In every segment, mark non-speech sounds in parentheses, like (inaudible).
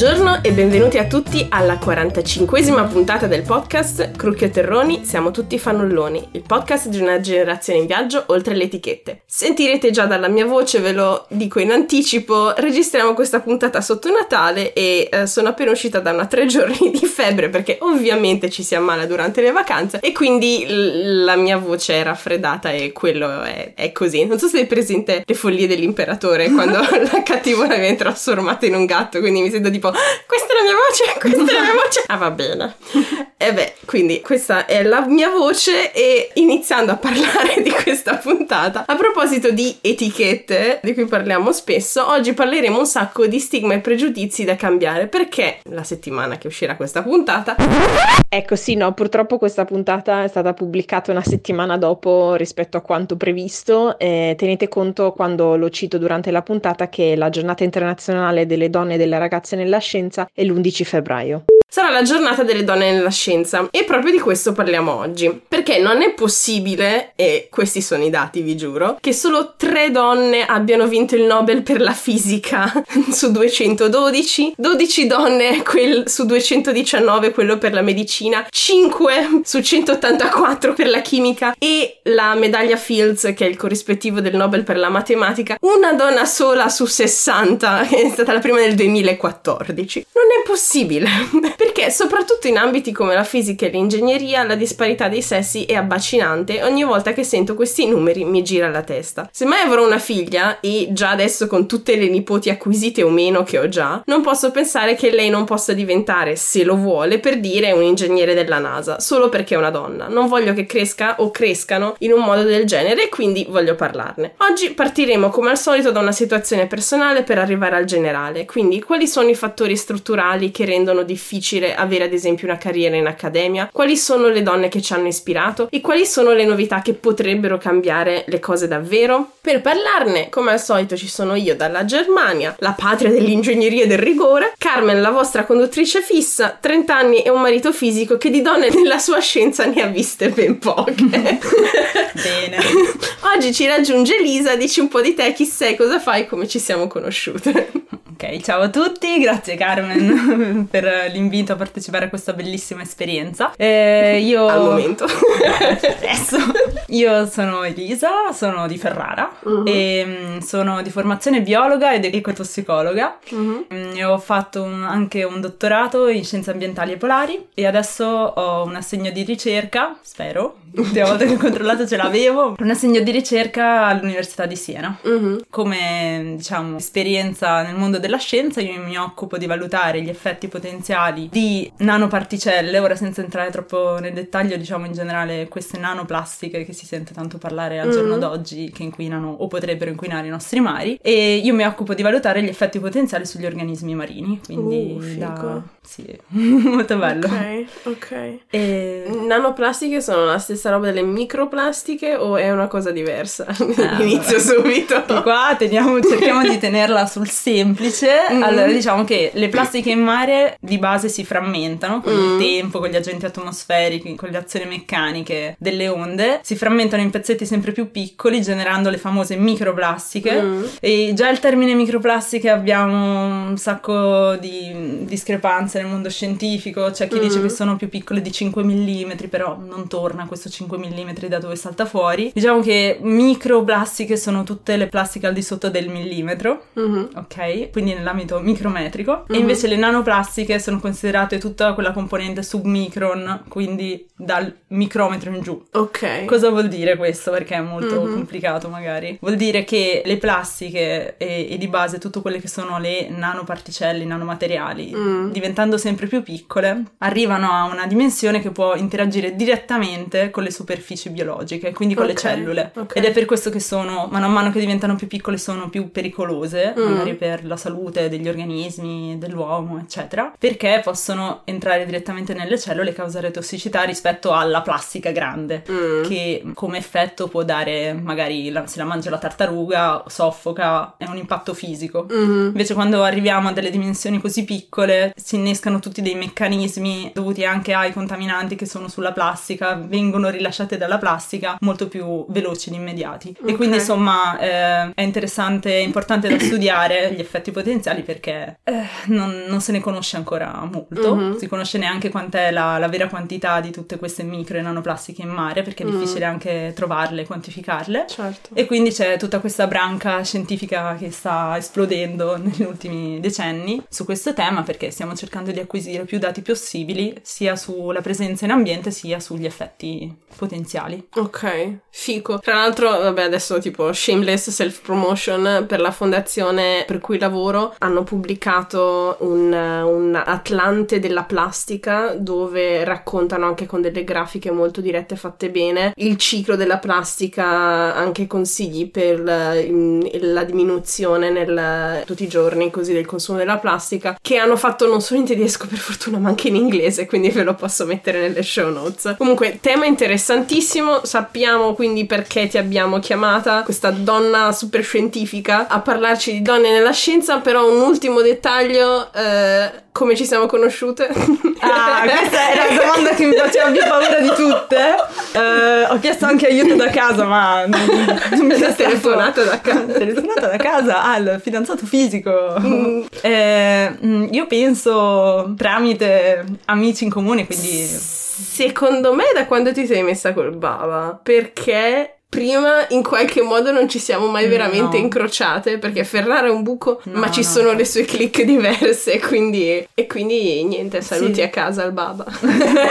Buongiorno e benvenuti a tutti alla 45esima puntata del podcast Crucchio e Terroni, siamo tutti fannulloni, il podcast di una generazione in viaggio oltre le etichette. Sentirete già dalla mia voce, ve lo dico in anticipo, registriamo questa puntata sotto Natale e eh, sono appena uscita da una tre giorni di febbre perché ovviamente ci si ammala durante le vacanze e quindi l- la mia voce è raffreddata e quello è, è così. Non so se è presente le follie dell'imperatore quando (laughs) la cattivona viene trasformata in un gatto, quindi mi sento tipo questa è la mia voce, (laughs) questa è la mia voce. Ah va bene. (laughs) E beh, quindi questa è la mia voce e iniziando a parlare di questa puntata, a proposito di etichette, di cui parliamo spesso, oggi parleremo un sacco di stigma e pregiudizi da cambiare, perché la settimana che uscirà questa puntata... Ecco sì, no, purtroppo questa puntata è stata pubblicata una settimana dopo rispetto a quanto previsto. Eh, tenete conto quando lo cito durante la puntata che la giornata internazionale delle donne e delle ragazze nella scienza è l'11 febbraio sarà la giornata delle donne nella scienza e proprio di questo parliamo oggi. Perché non è possibile, e questi sono i dati, vi giuro, che solo tre donne abbiano vinto il Nobel per la fisica (laughs) su 212, 12 donne quel, su 219 quello per la medicina, 5 su 184 per la chimica e la medaglia Fields che è il corrispettivo del Nobel per la matematica, una donna sola su 60 che è stata la prima nel 2014. Non è possibile. (laughs) Perché soprattutto in ambiti come la fisica e l'ingegneria la disparità dei sessi è abbacinante ogni volta che sento questi numeri mi gira la testa. Se mai avrò una figlia, e già adesso con tutte le nipoti acquisite o meno che ho già, non posso pensare che lei non possa diventare, se lo vuole, per dire un ingegnere della NASA, solo perché è una donna. Non voglio che cresca o crescano in un modo del genere e quindi voglio parlarne. Oggi partiremo come al solito da una situazione personale per arrivare al generale, quindi quali sono i fattori strutturali che rendono difficile avere ad esempio una carriera in accademia, quali sono le donne che ci hanno ispirato e quali sono le novità che potrebbero cambiare le cose davvero. Per parlarne, come al solito, ci sono io dalla Germania, la patria dell'ingegneria e del rigore, Carmen, la vostra conduttrice fissa, 30 anni e un marito fisico che di donne nella sua scienza ne ha viste ben poche. (laughs) Bene. (laughs) Oggi ci raggiunge Lisa, dici un po' di te, chi sei, cosa fai, come ci siamo conosciute. Ok, ciao a tutti, grazie Carmen (laughs) per l'invito a partecipare a questa bellissima esperienza. Eh, io... Al momento. (laughs) Adesso. Io sono Elisa, sono di Ferrara uh-huh. e mm, sono di formazione biologa ed ecotossicologa. Uh-huh. E ho fatto un, anche un dottorato in scienze ambientali e polari e adesso ho un assegno di ricerca, spero, l'ultima volta che ho controllato ce l'avevo, un assegno di ricerca all'Università di Siena. Uh-huh. Come, diciamo, esperienza nel mondo della scienza io mi occupo di valutare gli effetti potenziali di nanoparticelle, ora senza entrare troppo nel dettaglio, diciamo in generale queste nanoplastiche che si sente tanto parlare al mm. giorno d'oggi che inquinano o potrebbero inquinare i nostri mari e io mi occupo di valutare gli effetti potenziali sugli organismi marini, quindi uh, da... sì, (laughs) molto bello. Ok, ok. E... Nanoplastiche sono la stessa roba delle microplastiche o è una cosa diversa? Ah, (laughs) Inizio subito. E qua teniamo, cerchiamo di tenerla sul semplice. Mm. Allora, diciamo che le plastiche in mare di base si frammentano con mm. il tempo, con gli agenti atmosferici, con le azioni meccaniche delle onde, si frammentano in pezzetti sempre più piccoli, generando le famose microplastiche. Mm. E già il termine microplastiche abbiamo un sacco di discrepanze nel mondo scientifico. C'è chi mm. dice che sono più piccole di 5 mm, però non torna questo 5 mm da dove salta fuori. Diciamo che microplastiche sono tutte le plastiche al di sotto del millimetro, mm-hmm. ok? Quindi nell'ambito micrometrico. Mm-hmm. E invece le nanoplastiche sono considerate tutta quella componente submicron, quindi dal micrometro in giù. Ok. Cosa vuol dire questo? Perché è molto mm-hmm. complicato magari. Vuol dire che le plastiche e, e, di base tutte quelle che sono le nanoparticelle, i nanomateriali, mm. diventando sempre più piccole, arrivano a una dimensione che può interagire direttamente con le superfici biologiche, quindi con okay. le cellule. Okay. Ed è per questo che sono, mano a mano che diventano più piccole, sono più pericolose, mm. magari per la salute degli organismi, dell'uomo, eccetera, perché possono entrare direttamente nelle cellule e causare tossicità rispetto alla plastica grande, Mm. che come effetto può dare, magari la- se la mangia la tartaruga, soffoca, è un impatto fisico. Mhm. Invece quando arriviamo a delle dimensioni così piccole si innescano tutti dei meccanismi dovuti anche ai contaminanti che sono sulla plastica, vengono rilasciati dalla plastica molto più veloci ed immediati. Ok. E quindi insomma eh, è interessante e importante da studiare gli effetti potenziali perché eh, non, non se ne conosce ancora molto, Mhm. si conosce neanche quant'è la, la vera quantità di tutte queste micro e nanoplastiche in mare perché è Mm. difficile anche trovarle e quantificarle. Certo. E quindi c'è tutta questa branca scientifica che sta esplodendo (laughs) negli ultimi decenni su questo tema perché stiamo cercando di acquisire più dati possibili sia sulla presenza in ambiente sia sugli effetti potenziali. Ok, fico. Tra l'altro, vabbè, adesso tipo shameless self-promotion per la fondazione per cui lavoro hanno pubblicato un, un Atlante della plastica dove raccontano anche con delle grafiche molto dirette fatte bene il ciclo della plastica, anche consigli per la, la diminuzione nel, tutti i giorni così del consumo della plastica che hanno fatto non solo in tedesco per fortuna ma anche in inglese quindi ve lo posso mettere nelle show notes. Comunque tema interessantissimo sappiamo quindi perché ti abbiamo chiamata questa donna super scientifica a parlarci di donne nella scienza però un ultimo dettaglio eh, come ci siamo conosciute Ah, questa era la domanda che mi faceva più paura di tutte. Eh, ho chiesto anche aiuto da casa, ma non, non mi è telefonata da casa. (laughs) telefonata da casa al fidanzato fisico. Mm. Eh, mm, io penso tramite amici in comune, quindi Secondo me da quando ti sei messa col bava? Perché prima in qualche modo non ci siamo mai veramente No. incrociate perché Ferrara è un buco No, ma ci no. sono le sue click diverse quindi e quindi niente saluti Sì. a casa al baba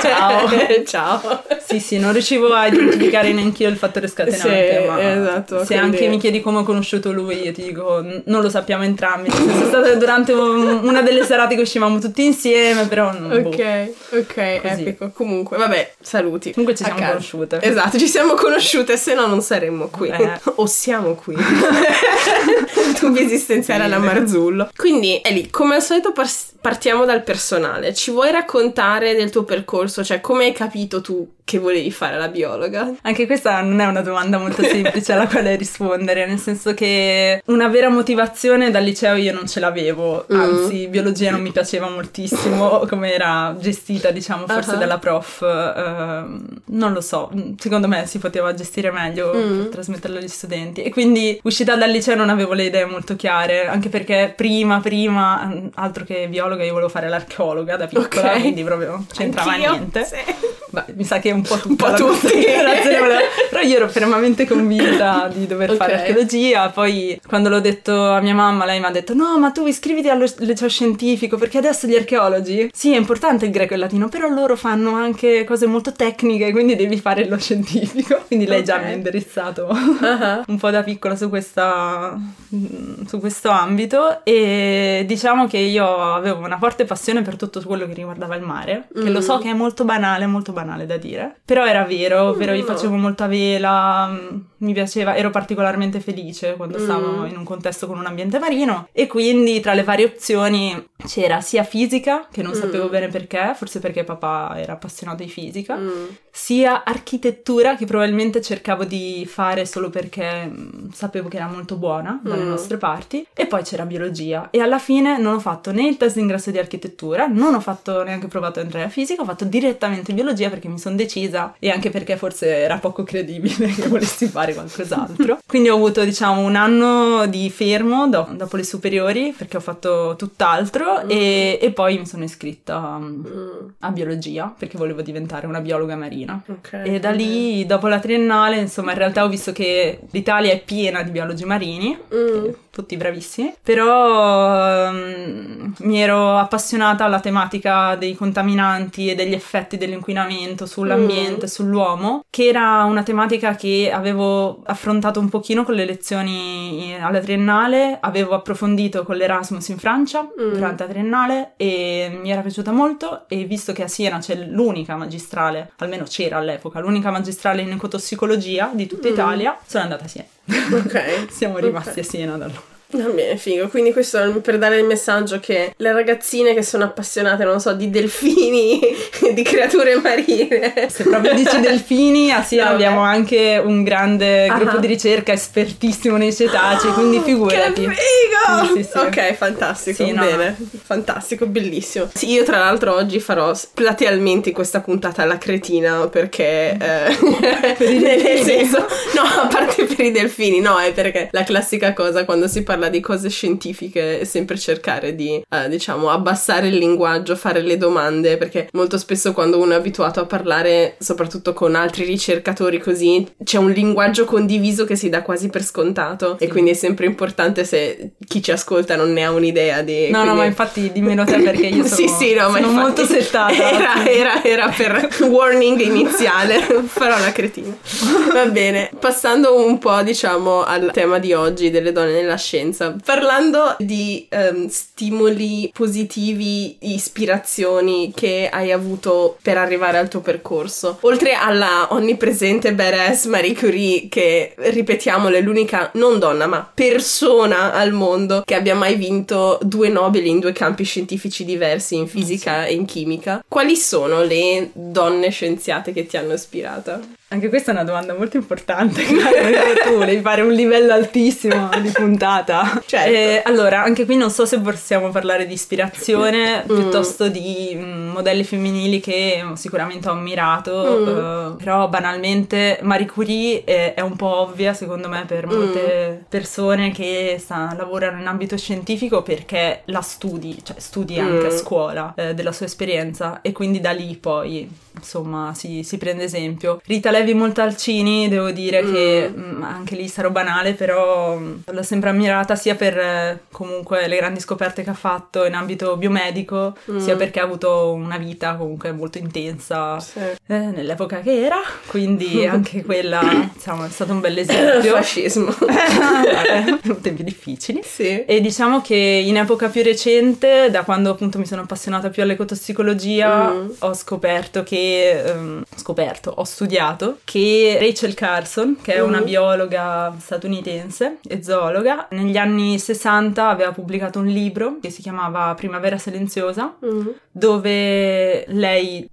Ciao. (laughs) ciao Sì, sì, non riuscivo a identificare neanch'io il fattore scatenante. Sì, ma esatto, Se quindi- anche mi chiedi come ho conosciuto lui, io ti dico, non lo sappiamo entrambi. È stata durante un- una delle serate che uscivamo tutti insieme, però. boh. ok ok Così. epico comunque vabbè saluti Comunque ci siamo conosciute. esatto ci siamo conosciute se no non saremmo qui Eh. (laughs) o siamo qui (laughs) tubo esistenziale alla. Marzullo quindi Eli come al solito par- partiamo dal personale ci vuoi raccontare del tuo percorso cioè come hai capito tu che volevi fare la biologa Anche questa non è una domanda molto (laughs) semplice alla quale rispondere, nel senso che una vera motivazione dal liceo io non ce l'avevo, Mm. anzi biologia non mi piaceva moltissimo (laughs) come era gestita, diciamo, forse Ah. dalla prof, ehm, non lo so, secondo me si poteva gestire meglio Mm. per trasmetterlo agli studenti e quindi uscita dal liceo non avevo le idee molto chiare, anche perché prima, prima, mm, altro che biologa io volevo fare l'archeologa da piccola, Ok. quindi proprio c'entrava Anch'io, niente. sì. Beh, mi sa che un po' tutta po' la tutti. (laughs) Però io ero fermamente convinta di dover fare Ok. archeologia. Poi, quando l'ho detto a mia mamma, lei mi ha detto: No, ma tu iscriviti al liceo scientifico perché adesso gli archeologi. Sì, è importante il greco e il latino, però loro fanno anche cose molto tecniche, quindi devi fare lo scientifico. (laughs) Quindi lei già Ok. mi ha indirizzato Ah. (laughs) un po' da piccola su, questa, su questo ambito e diciamo che io avevo una forte passione per tutto quello che riguardava il mare, che lo so Mm. che è molto banale, molto banale da dire, però era vero, ovvero io no. facevo molta vela, mm, mi piaceva, ero particolarmente felice quando stavo Mm. in un contesto con un ambiente marino e quindi tra le varie opzioni c'era sia fisica, che non Mm. sapevo bene perché, forse perché papà era appassionato di fisica, Mm. sia architettura che probabilmente cercavo di fare solo perché mh, sapevo che era molto buona dalle Mm. nostre parti e poi c'era biologia e alla fine non ho fatto né il test d'ingresso di architettura non ho fatto neanche provato a entrare a fisica ho fatto direttamente biologia perché mi sono decisa e anche perché forse era poco credibile (laughs) che volessi fare qualcos'altro (laughs) quindi ho avuto diciamo un anno di fermo do- dopo le superiori perché ho fatto tutt'altro Mm. e, e poi mi sono iscritta mh, Mm. a biologia perché volevo diventare una biologa marina. Ok. E da lì, dopo la triennale, insomma, in realtà ho visto che l'Italia è piena di biologi marini, Mm. tutti bravissimi, però ehm, mi ero appassionata alla tematica dei contaminanti e degli effetti dell'inquinamento sull'ambiente, Mm. sull'uomo, che era una tematica che avevo affrontato un pochino con le lezioni alla triennale, avevo approfondito con l'Erasmus in Francia Mm. durante la triennale e mi era piaciuta molto e visto che a Siena c'è l'unica magistrale, almeno c'era all'epoca, l'unica magistrale in ecotossicologia di tutta Mm. Italia, sono andata a Siena. ok (laughs) Siamo rimasti Ok. a Siena da allora. Va bene, figo. Quindi questo è per dare il messaggio che le ragazzine che sono appassionate, non so, di delfini, (laughs) di creature marine. Se proprio dici delfini, a Siena No, abbiamo beh. anche un grande Ah. gruppo di ricerca espertissimo nei cetacei, quindi (gasps) figurati. Che figo! Sì, sì, sì. Ok, fantastico, Sì, no, bene. Fantastico, bellissimo. Sì, io tra l'altro oggi farò platealmente questa puntata alla cretina perché... eh, (laughs) Per i nel senso... No, a parte per i delfini, no, è perché la classica cosa quando si parla di cose scientifiche è sempre cercare di, eh, diciamo, abbassare il linguaggio, fare le domande, perché molto spesso quando uno è abituato a parlare, soprattutto con altri ricercatori così, c'è un linguaggio condiviso che si dà quasi per scontato e Sì. quindi è sempre importante se chi ci ascolta non ne ha un'idea di... No, no, quindi- ma infatti dimmelo te perché io (laughs) sono, sì, sì, no, sono molto settata. (laughs) Era, era, era per (laughs) warning iniziale, farò la cretina. Va bene, passando un po', diciamo, al tema di oggi delle donne nella scienza, parlando di ehm, stimoli positivi, ispirazioni che hai avuto per arrivare al tuo percorso, oltre alla onnipresente badass Marie Curie, che ripetiamolo, è l'unica non donna, ma persona al mondo che abbia mai vinto due Nobel in due campi scientifici diversi, in fisica e in chimica. Quali sono le donne scienziate che ti hanno ispirata? Anche questa è una domanda molto importante. (laughs) Caro, tu devi fare un livello altissimo di puntata. Certo. Eh, allora, anche qui non so se possiamo parlare di ispirazione piuttosto di mm, modelli femminili che sicuramente ho ammirato. Mm. eh, però banalmente Marie Curie è, è un po' ovvia secondo me per molte persone che sta- lavorano in ambito scientifico perché la studi, cioè studi anche a Mm. scuola eh, della sua esperienza e quindi da lì poi insomma si, si prende esempio. Rita Levi Montalcini devo dire che mm, anche lì sarò banale però mm, l'ho sempre ammirata sia per eh, comunque le grandi scoperte che ha fatto in ambito biomedico sia perché ha avuto una vita comunque molto intensa Sì. eh, nell'epoca che era quindi (laughs) anche quella insomma è stato un bel esempio (coughs) Fascismo. (laughs) Vabbè, tempi difficili Sì. e diciamo che in epoca più recente, da quando appunto mi sono appassionata più all'ecotossicologia, Mm. ho scoperto che, ehm, scoperto, ho studiato che Rachel Carson, che è una Mm. biologa statunitense e zoologa, negli anni 60 aveva pubblicato un libro che si chiamava Primavera silenziosa, Mm. dove lei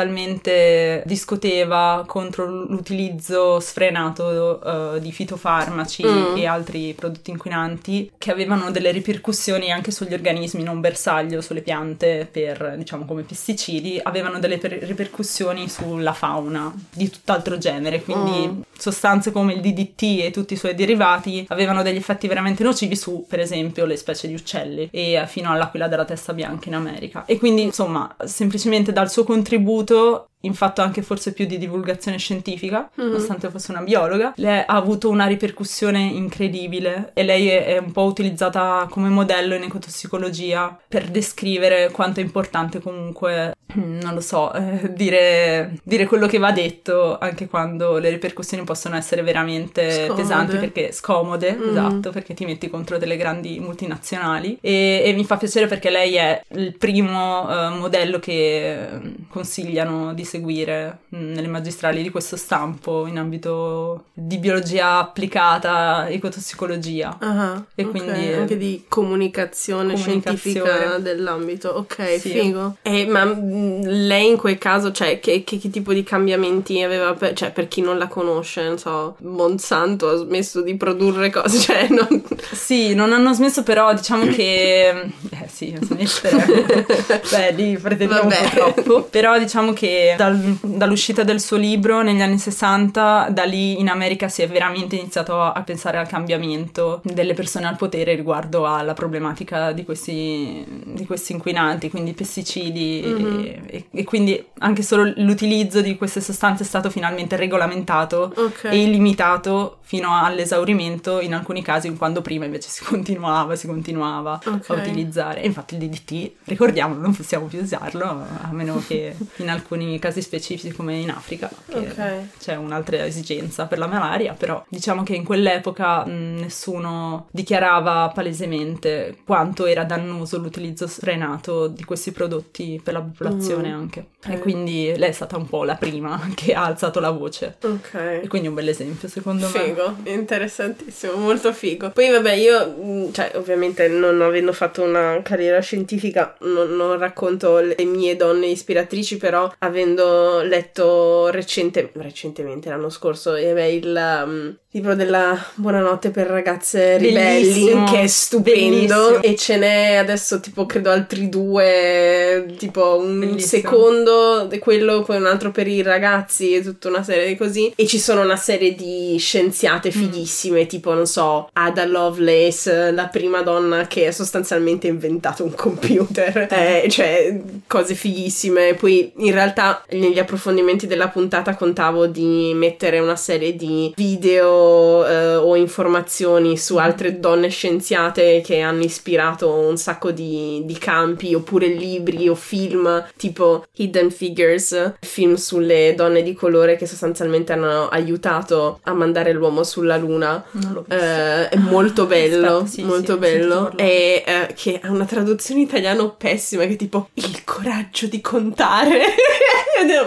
fondamentalmente discuteva contro l'utilizzo sfrenato eh, di fitofarmaci Mm. e altri prodotti inquinanti che avevano delle ripercussioni anche sugli organismi non bersaglio, sulle piante per diciamo come pesticidi, avevano delle per- ripercussioni sulla fauna di tutt'altro genere, quindi Mm. sostanze come il DDT e tutti i suoi derivati avevano degli effetti veramente nocivi su per esempio le specie di uccelli e eh, fino all'aquila della testa bianca in America e quindi insomma semplicemente dal suo contributo in fatto anche forse più di divulgazione scientifica, Mm. nonostante fosse una biologa, lei ha avuto una ripercussione incredibile e lei è, è un po' utilizzata come modello in ecotossicologia per descrivere quanto è importante comunque, (clears throat) non lo so, eh, dire, dire quello che va detto anche quando le ripercussioni possono essere veramente Scomode. pesanti perché scomode, Mm. esatto, perché ti metti contro delle grandi multinazionali e, e mi fa piacere perché lei è il primo eh, modello che eh, consigliano di seguire mh, nelle magistrali di questo stampo in ambito di biologia applicata, ecotossicologia. Ah, E ok, quindi- anche di comunicazione, Comunicazione. scientifica dell'ambito. Ok, Sì. figo. E, ma mh, lei in quel caso, cioè, che, che- che tipo di cambiamenti aveva? Per, cioè, per chi non la conosce, non so, Monsanto ha smesso di produrre cose, (laughs) cioè, non... Sì, non hanno smesso, però diciamo che. Eh sì, smettere. (laughs) Beh, lì pretendiamo Vabbè. un po' troppo. Però diciamo che dal- dall'uscita del suo libro negli anni 60, da lì in America si è veramente iniziato a, pensare al cambiamento delle persone al potere riguardo alla problematica di questi, di questi inquinanti, quindi pesticidi. Mhm. E, e- quindi anche solo l'utilizzo di queste sostanze è stato finalmente regolamentato Ok. e illimitato fino all'esaurimento in alcuni casi, quando prima invece si continuava, si continuava Ok. a utilizzare. E infatti il DDT, ricordiamolo, non possiamo più usarlo, a meno che in alcuni casi specifici come in Africa, che Ok. c'è un'altra esigenza per la malaria, però diciamo che in quell'epoca mh, nessuno dichiarava palesemente quanto era dannoso l'utilizzo sfrenato di questi prodotti per la popolazione Mm. anche. Eh, E quindi lei è stata un po' la prima (laughs) che ha alzato la voce. Ok. E quindi un bel esempio, secondo me. Figo, interessantissimo, molto figo. Poi vabbè, io, cioè, ovviamente non avendo fatto una carriera scientifica, non, non racconto le mie donne ispiratrici, però avendo letto recente, recentemente, l'anno scorso, eh, beh, il um, libro della Buonanotte per ragazze ribelli, che è stupendo, bellissimo. e ce n'è adesso tipo credo altri due, tipo un Bellissimo. secondo di quello, poi un altro per i ragazzi e tutta una serie di così. E ci sono una serie di scienziate fighissime, tipo non so, Ada Lovelace, la prima donna che ha sostanzialmente inventato un computer, (laughs) Eh, cioè cose fighissime. Poi in realtà negli approfondimenti della puntata contavo di mettere una serie di video eh, o informazioni su altre donne scienziate che hanno ispirato un sacco di, di campi, oppure libri o film tipo Hidden Figures, film sulle donne di colore che sostanzialmente hanno aiutato a mandare l'uomo sulla luna. Non l'ho visto. Eh, è molto bello, Aspetta, sì, molto sì, bello. E eh, che ha una traduzione in italiano pessima, che è tipo il coraggio di contare. (laughs)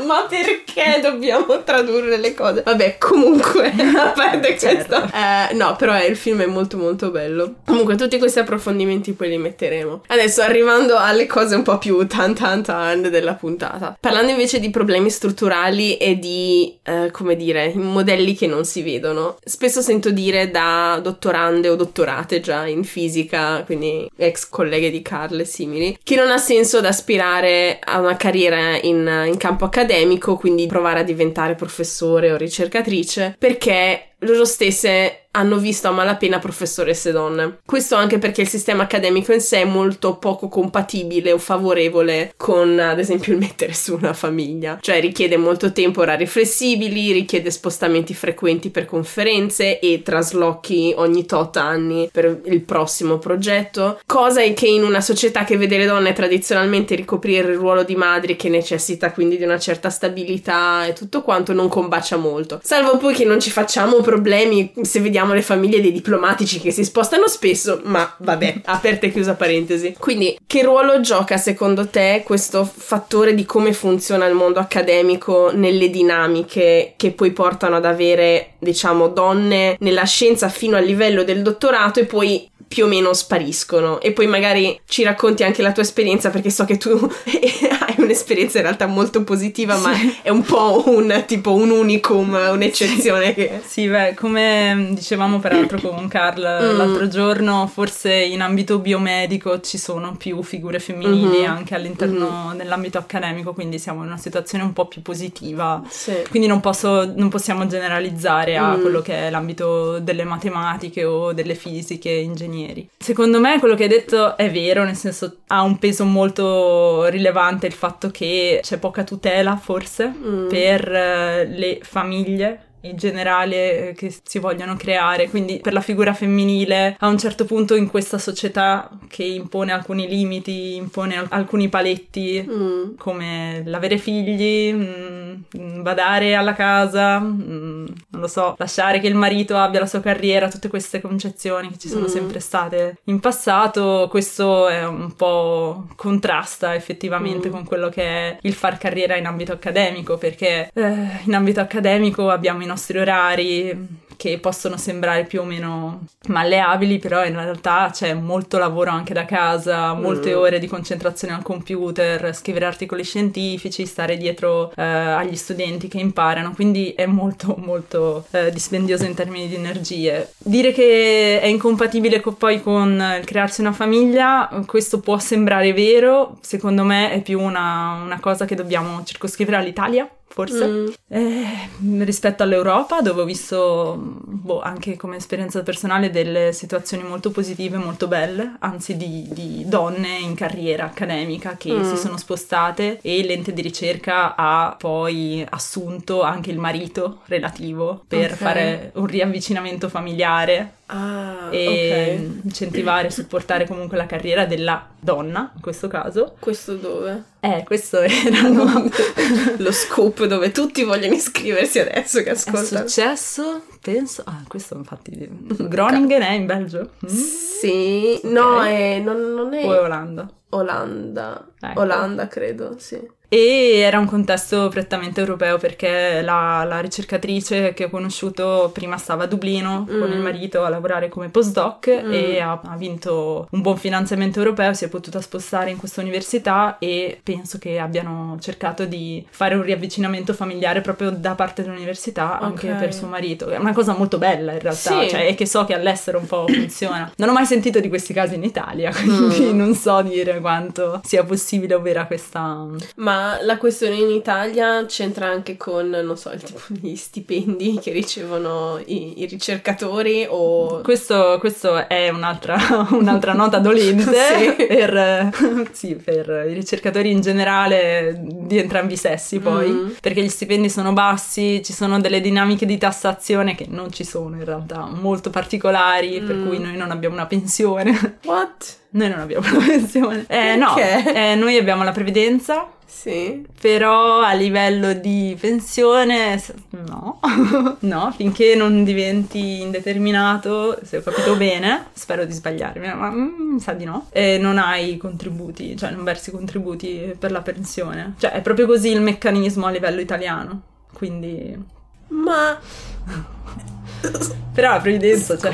Ma perché dobbiamo tradurre le cose? Vabbè, comunque, (laughs) a parte Certo. questo, eh, no, però eh, il film è molto molto bello. Comunque, tutti questi approfondimenti poi li metteremo. Adesso arrivando alle cose un po' più tan tan tan della puntata. Parlando invece di problemi strutturali e di, eh, come dire, modelli che non si vedono. Spesso sento dire da dottorande o dottorate già in fisica, quindi ex colleghe di Carl e simili, che non ha senso ad aspirare a una carriera in, in campo accademico, quindi provare a diventare professore o ricercatrice, perché loro stesse hanno visto a malapena professoresse donne. Questo anche perché il sistema accademico in sé è molto poco compatibile o favorevole con, ad esempio, il mettere su una famiglia. Cioè richiede molto tempo orari flessibili, richiede spostamenti frequenti per conferenze e traslochi ogni tot anni per il prossimo progetto. Cosa che in una società che vede le donne tradizionalmente ricoprire il ruolo di madri che necessita quindi di una certa stabilità e tutto quanto non combacia molto. Salvo poi che non ci facciamo problemi se vediamo le famiglie dei diplomatici che si spostano spesso, ma vabbè, (laughs) aperta e chiusa parentesi. Quindi, che ruolo gioca secondo te questo fattore di come funziona il mondo accademico nelle dinamiche che poi portano ad avere, diciamo, donne nella scienza fino al livello del dottorato e poi più o meno spariscono e poi magari ci racconti anche la tua esperienza perché so che tu (laughs) hai un'esperienza in realtà molto positiva ma è un po' un tipo un unicum, un'eccezione che Sì, beh, come dicevamo peraltro con Carl Mm. l'altro giorno, forse in ambito biomedico ci sono più figure femminili Mhm. anche all'interno dell'ambito accademico, quindi siamo in una situazione un po' più positiva. sì. Quindi non, posso, non possiamo generalizzare a Mm. quello che è l'ambito delle matematiche o delle fisiche, ingegneri. Secondo me quello che hai detto è vero, nel senso ha un peso molto rilevante il fatto che c'è poca tutela forse Mm. per eh, le famiglie in generale eh, che si vogliono creare, quindi per la figura femminile a un certo punto in questa società che impone alcuni limiti, impone al- alcuni paletti Mm. come l'avere figli, mm, badare alla casa, mm, non lo so, lasciare che il marito abbia la sua carriera, tutte queste concezioni che ci sono Mm. sempre state in passato, questo è un po' contrasta effettivamente Mm. con quello che è il far carriera in ambito accademico, perché eh, in ambito accademico abbiamo i nostri orari che possono sembrare più o meno malleabili, però in realtà c'è molto lavoro anche da casa, molte Mm. ore di concentrazione al computer, scrivere articoli scientifici, stare dietro eh, agli studenti che imparano, quindi è molto molto eh, dispendioso in termini di energie. Dire che è incompatibile co- poi con il crearsi una famiglia, questo può sembrare vero, secondo me è più una, una cosa che dobbiamo circoscrivere all'Italia. Forse Mm. Eh, rispetto all'Europa, dove ho visto, boh, anche come esperienza personale, delle situazioni molto positive, molto belle, anzi di, di donne in carriera accademica che Mm. si sono spostate e l'ente di ricerca ha poi assunto anche il marito relativo per Ok. fare un riavvicinamento familiare Ah, e ok. incentivare e supportare comunque la carriera della donna, in questo caso. Questo dove? Eh, questo (laughs) era Lo scoop dove tutti vogliono iscriversi adesso che È ascoltano. successo, penso. Ah, questo infatti. (laughs) Groningen è in Belgio? Mm? Sì, no, è, non, non è O è Olanda? Olanda. Ecco. Olanda, credo, sì. E era un contesto prettamente europeo perché la, la ricercatrice che ho conosciuto prima stava a Dublino mm. con il marito a lavorare come postdoc mm. e ha, ha, vinto un buon finanziamento europeo, si è potuta spostare in questa università e penso che abbiano cercato di fare un riavvicinamento familiare proprio da parte dell'università okay. anche per suo marito. È una cosa molto bella in realtà, sì. cioè, e che so che all'estero un po' (coughs) funziona. Non ho mai sentito di questi casi in Italia, (laughs) quindi mm. non so dire quanto sia possibile o vera questa... Ma la questione in Italia c'entra anche con, non so, il tipo di stipendi che ricevono i, i ricercatori o... Questo, questo è un'altra, (laughs) un'altra nota dolente (laughs) sì. Per, (laughs) sì, per, i ricercatori in generale di entrambi i sessi poi, mm. perché gli stipendi sono bassi, ci sono delle dinamiche di tassazione che non ci sono in realtà, molto particolari, mm. per cui noi non abbiamo una pensione. What? Noi non abbiamo una pensione. Eh, no, eh, noi abbiamo la previdenza. Sì. Però a livello di pensione, no. (laughs) no, finché non diventi indeterminato, se ho capito bene, spero di sbagliarmi, ma mm, sa di no. E non hai contributi, cioè non versi contributi per la pensione. Cioè è proprio così il meccanismo a livello italiano. Quindi... Ma... (laughs) Però la previdenza, cioè...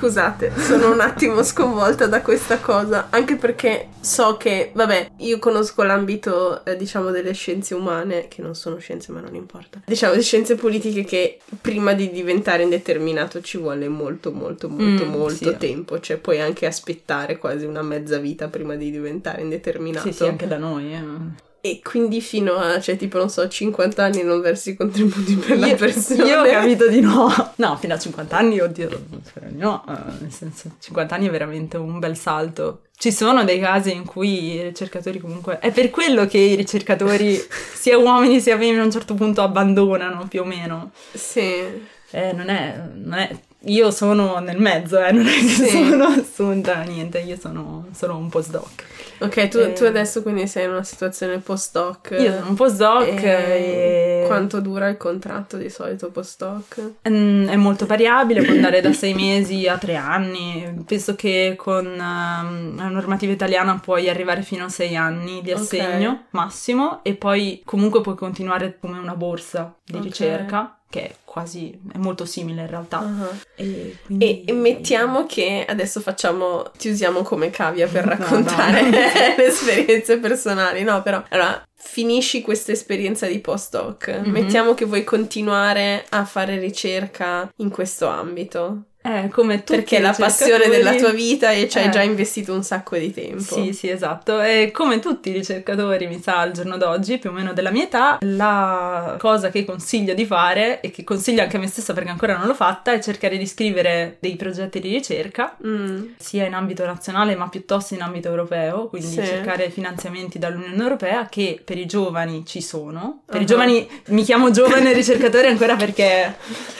Scusate, sono un attimo sconvolta da questa cosa, anche perché so che, vabbè, io conosco l'ambito, eh, diciamo, delle scienze umane, che non sono scienze ma non importa, diciamo, di scienze politiche che prima di diventare indeterminato ci vuole molto, molto, molto, mm, molto sì. tempo, cioè puoi anche aspettare quasi una mezza vita prima di diventare indeterminato. Sì, sì, anche da noi, eh. E quindi fino a, cioè tipo, non so, 50 anni non versi contributi per io, la persona. Io ho (laughs) capito di no. No, fino a 50 anni, oddio, spero di no. Uh, nel senso, 50 anni è veramente un bel salto. Ci sono dei casi in cui i ricercatori comunque... È per quello che i ricercatori, (laughs) sia uomini sia femmine, a un certo punto abbandonano, più o meno. Sì. Eh, non è, non è io sono nel mezzo, eh, non è che sì. sono (laughs) assunta niente, io sono, sono un postdoc. Ok, tu, e... tu, adesso quindi sei in una situazione postdoc. Io sono un postdoc. E... E... Quanto dura il contratto di solito postdoc? Mm, è molto variabile, può andare da sei mesi a tre anni. Penso che con um, la normativa italiana puoi arrivare fino a sei anni di assegno okay. massimo e poi comunque puoi continuare come una borsa di okay. ricerca che è quasi, è molto simile in realtà. Uh-huh. E, quindi... e, mettiamo che adesso facciamo, ti usiamo come cavia per raccontare no, no. (laughs) le esperienze personali, no però, allora, finisci questa esperienza di postdoc, mm-hmm. mettiamo che vuoi continuare a fare ricerca in questo ambito. Eh, come tu. Perché è la passione della tua vita e ci hai eh. già investito un sacco di tempo. Sì, sì, esatto. E come tutti i ricercatori, mi sa, al giorno d'oggi, più o meno della mia età, la cosa che consiglio di fare e che consiglio anche a me stessa perché ancora non l'ho fatta è cercare di scrivere dei progetti di ricerca, mm. sia in ambito nazionale ma piuttosto in ambito europeo, quindi sì. cercare finanziamenti dall'Unione Europea che per i giovani ci sono. Per uh-huh. i giovani, mi chiamo giovane ricercatore ancora perché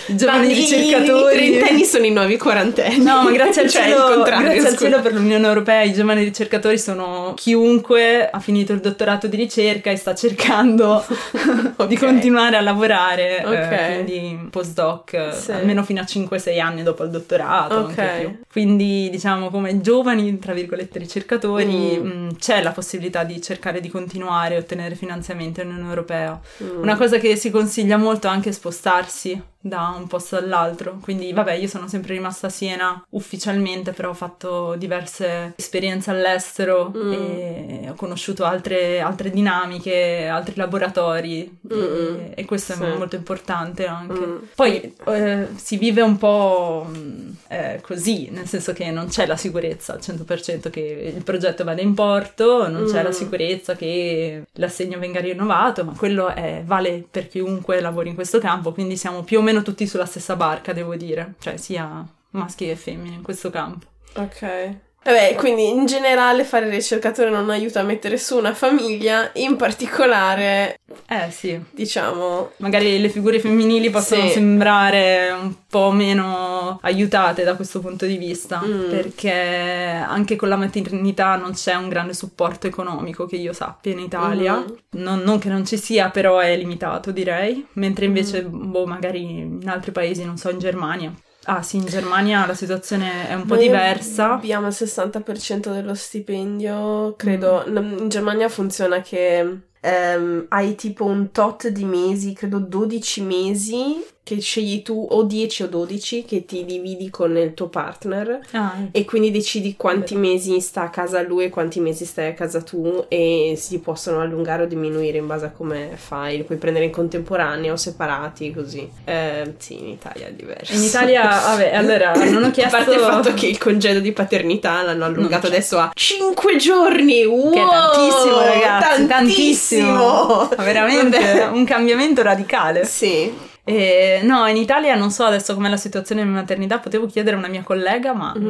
i giovani ma ricercatori... I trentenni sono i nuovi quarantenni. No, ma grazie (laughs) al, cioè, cielo, grazie al cielo per l'Unione Europea i giovani ricercatori sono chiunque ha finito il dottorato di ricerca e sta cercando (laughs) (laughs) okay. di continuare a lavorare, eh, okay. eh, quindi postdoc, sì. almeno fino a 5-6 anni dopo il dottorato, okay. Quindi diciamo come giovani, tra virgolette, ricercatori mm. mh, mm, c'è la possibilità di cercare di continuare a ottenere finanziamenti all'Unione Europea. Mm. Una cosa che si consiglia molto è anche spostarsi da un posto all'altro. Quindi, vabbè, io sono sempre rimasta a Siena ufficialmente, però ho fatto diverse esperienze all'estero mm. e ho conosciuto altre, altre dinamiche, altri laboratori e, e, questo sì. è molto importante anche. Mm. Poi eh, si vive un po' mm, eh, così, nel senso che non c'è la sicurezza al 100% che il progetto vada in porto, non mm. c'è la mm. sicurezza che l'assegno venga rinnovato, ma quello è, vale per chiunque lavori in questo campo, quindi siamo più o meno meno tutti sulla stessa barca, devo dire, cioè sia maschi che femmine in questo campo. Ok. Vabbè, quindi in generale fare ricercatore non aiuta a mettere su una famiglia, in particolare... Eh sì. Diciamo... Magari le figure femminili possono sì. sembrare un po' meno aiutate da questo punto di vista, mm. perché anche con la maternità non c'è un grande supporto economico che io sappia in Italia. Mm. Non, non, che non ci sia, però è limitato direi, mentre invece, mm. boh, magari in altri paesi, non so, in Germania Ah sì, in Germania la situazione è un po' Noi diversa. Abbiamo il 60% dello stipendio, credo. In Germania funziona che ehm, hai tipo un tot di mesi, credo 12 mesi che scegli tu o 10 o 12 che ti dividi con il tuo partner Ah, e quindi decidi quanti mesi sta a casa lui e quanti mesi stai a casa tu e si possono allungare o diminuire in base a come fai, li puoi prendere in contemporanea o separati così. Eh, sì, in Italia è diverso. in Italia, vabbè, allora (coughs) non ho chiesto... A parte il fatto che il congedo di paternità l'hanno allungato adesso a 5 giorni. Wow, Che è tantissimo, ragazzi, tantissimo. tantissimo. Veramente un cambiamento radicale. Sì. Eh, no, in Italia non so adesso com'è la situazione in maternità, potevo chiedere a una mia collega, ma Mm.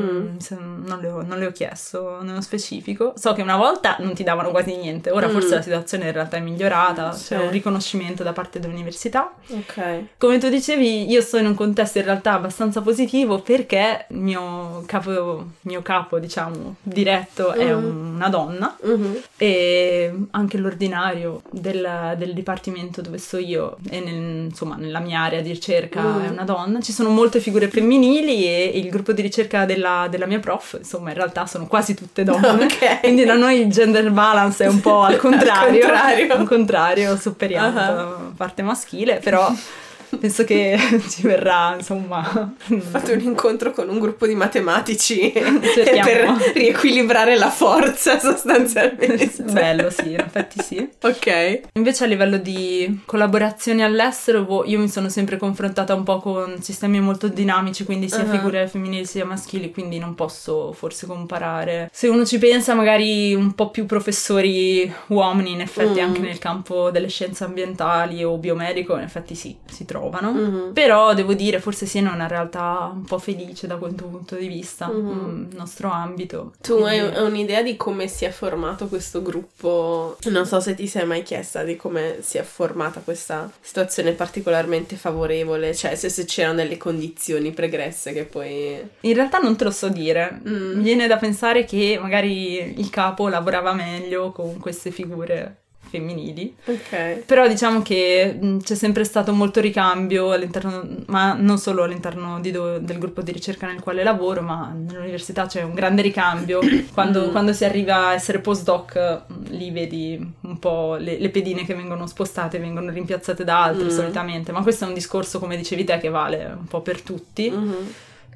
mm, non, le ho, non le ho chiesto nello specifico. So che una volta non ti davano quasi niente, ora Mm. forse la situazione in realtà è migliorata, Sì. c'è un riconoscimento da parte dell'università. Ok. Come tu dicevi, io sto in un contesto in realtà abbastanza positivo perché il mio capo, mio capo diciamo, diretto è Mm. una donna Mhm. e anche l'ordinario del, del dipartimento dove sto io e nel- insomma nella mia area di ricerca Mm. è una donna. Ci sono molte figure femminili e il gruppo di ricerca della, della mia prof, insomma in realtà sono quasi tutte donne. (laughs) Ok. Quindi da noi il gender balance è un po' al contrario, (laughs) contrario. al contrario, supperiamo Ah. la parte maschile, però (laughs) penso che (laughs) ci verrà insomma fatto un incontro con un gruppo di matematici (laughs) Cerchiamo. (laughs) per riequilibrare la forza sostanzialmente. bello, sì, in effetti sì. Ok. Invece a livello di collaborazioni all'estero, boh, io mi sono sempre confrontata un po' con sistemi molto dinamici, quindi sia Uh-huh. figure femminili sia maschili, quindi non posso forse comparare. Se uno ci pensa, magari un po' più professori uomini, in effetti Mm. anche nel campo delle scienze ambientali o biomedico, in effetti sì, si trovano. Mhm. Però devo dire, forse sì, è una realtà un po' felice da quel punto di vista, Mhm. mm, il nostro ambito. Tu hai Quindi- hai un'idea di come si è formato questo gruppo? Non so se ti sei mai chiesta di come si è formata questa situazione particolarmente favorevole, cioè se, se c'erano delle condizioni pregresse che poi... In realtà non te lo so dire. Mm. Mi viene da pensare che magari il capo lavorava meglio con queste figure femminili. Ok. Però diciamo che mh, c'è sempre stato molto ricambio all'interno, ma non solo all'interno do- del gruppo di ricerca nel quale lavoro, ma nell'università c'è un grande ricambio. (coughs) Quando, Mm. quando si arriva a essere postdoc, mh, lì vedi un po' le, le pedine che vengono spostate, vengono rimpiazzate da altri Mm. solitamente, ma questo è un discorso, come dicevi te, che vale un po' per tutti. Mhm.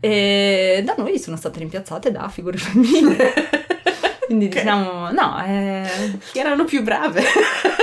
E da noi sono state rimpiazzate da figure femminili. (laughs) Quindi Ok. diciamo, no. Che erano più brave.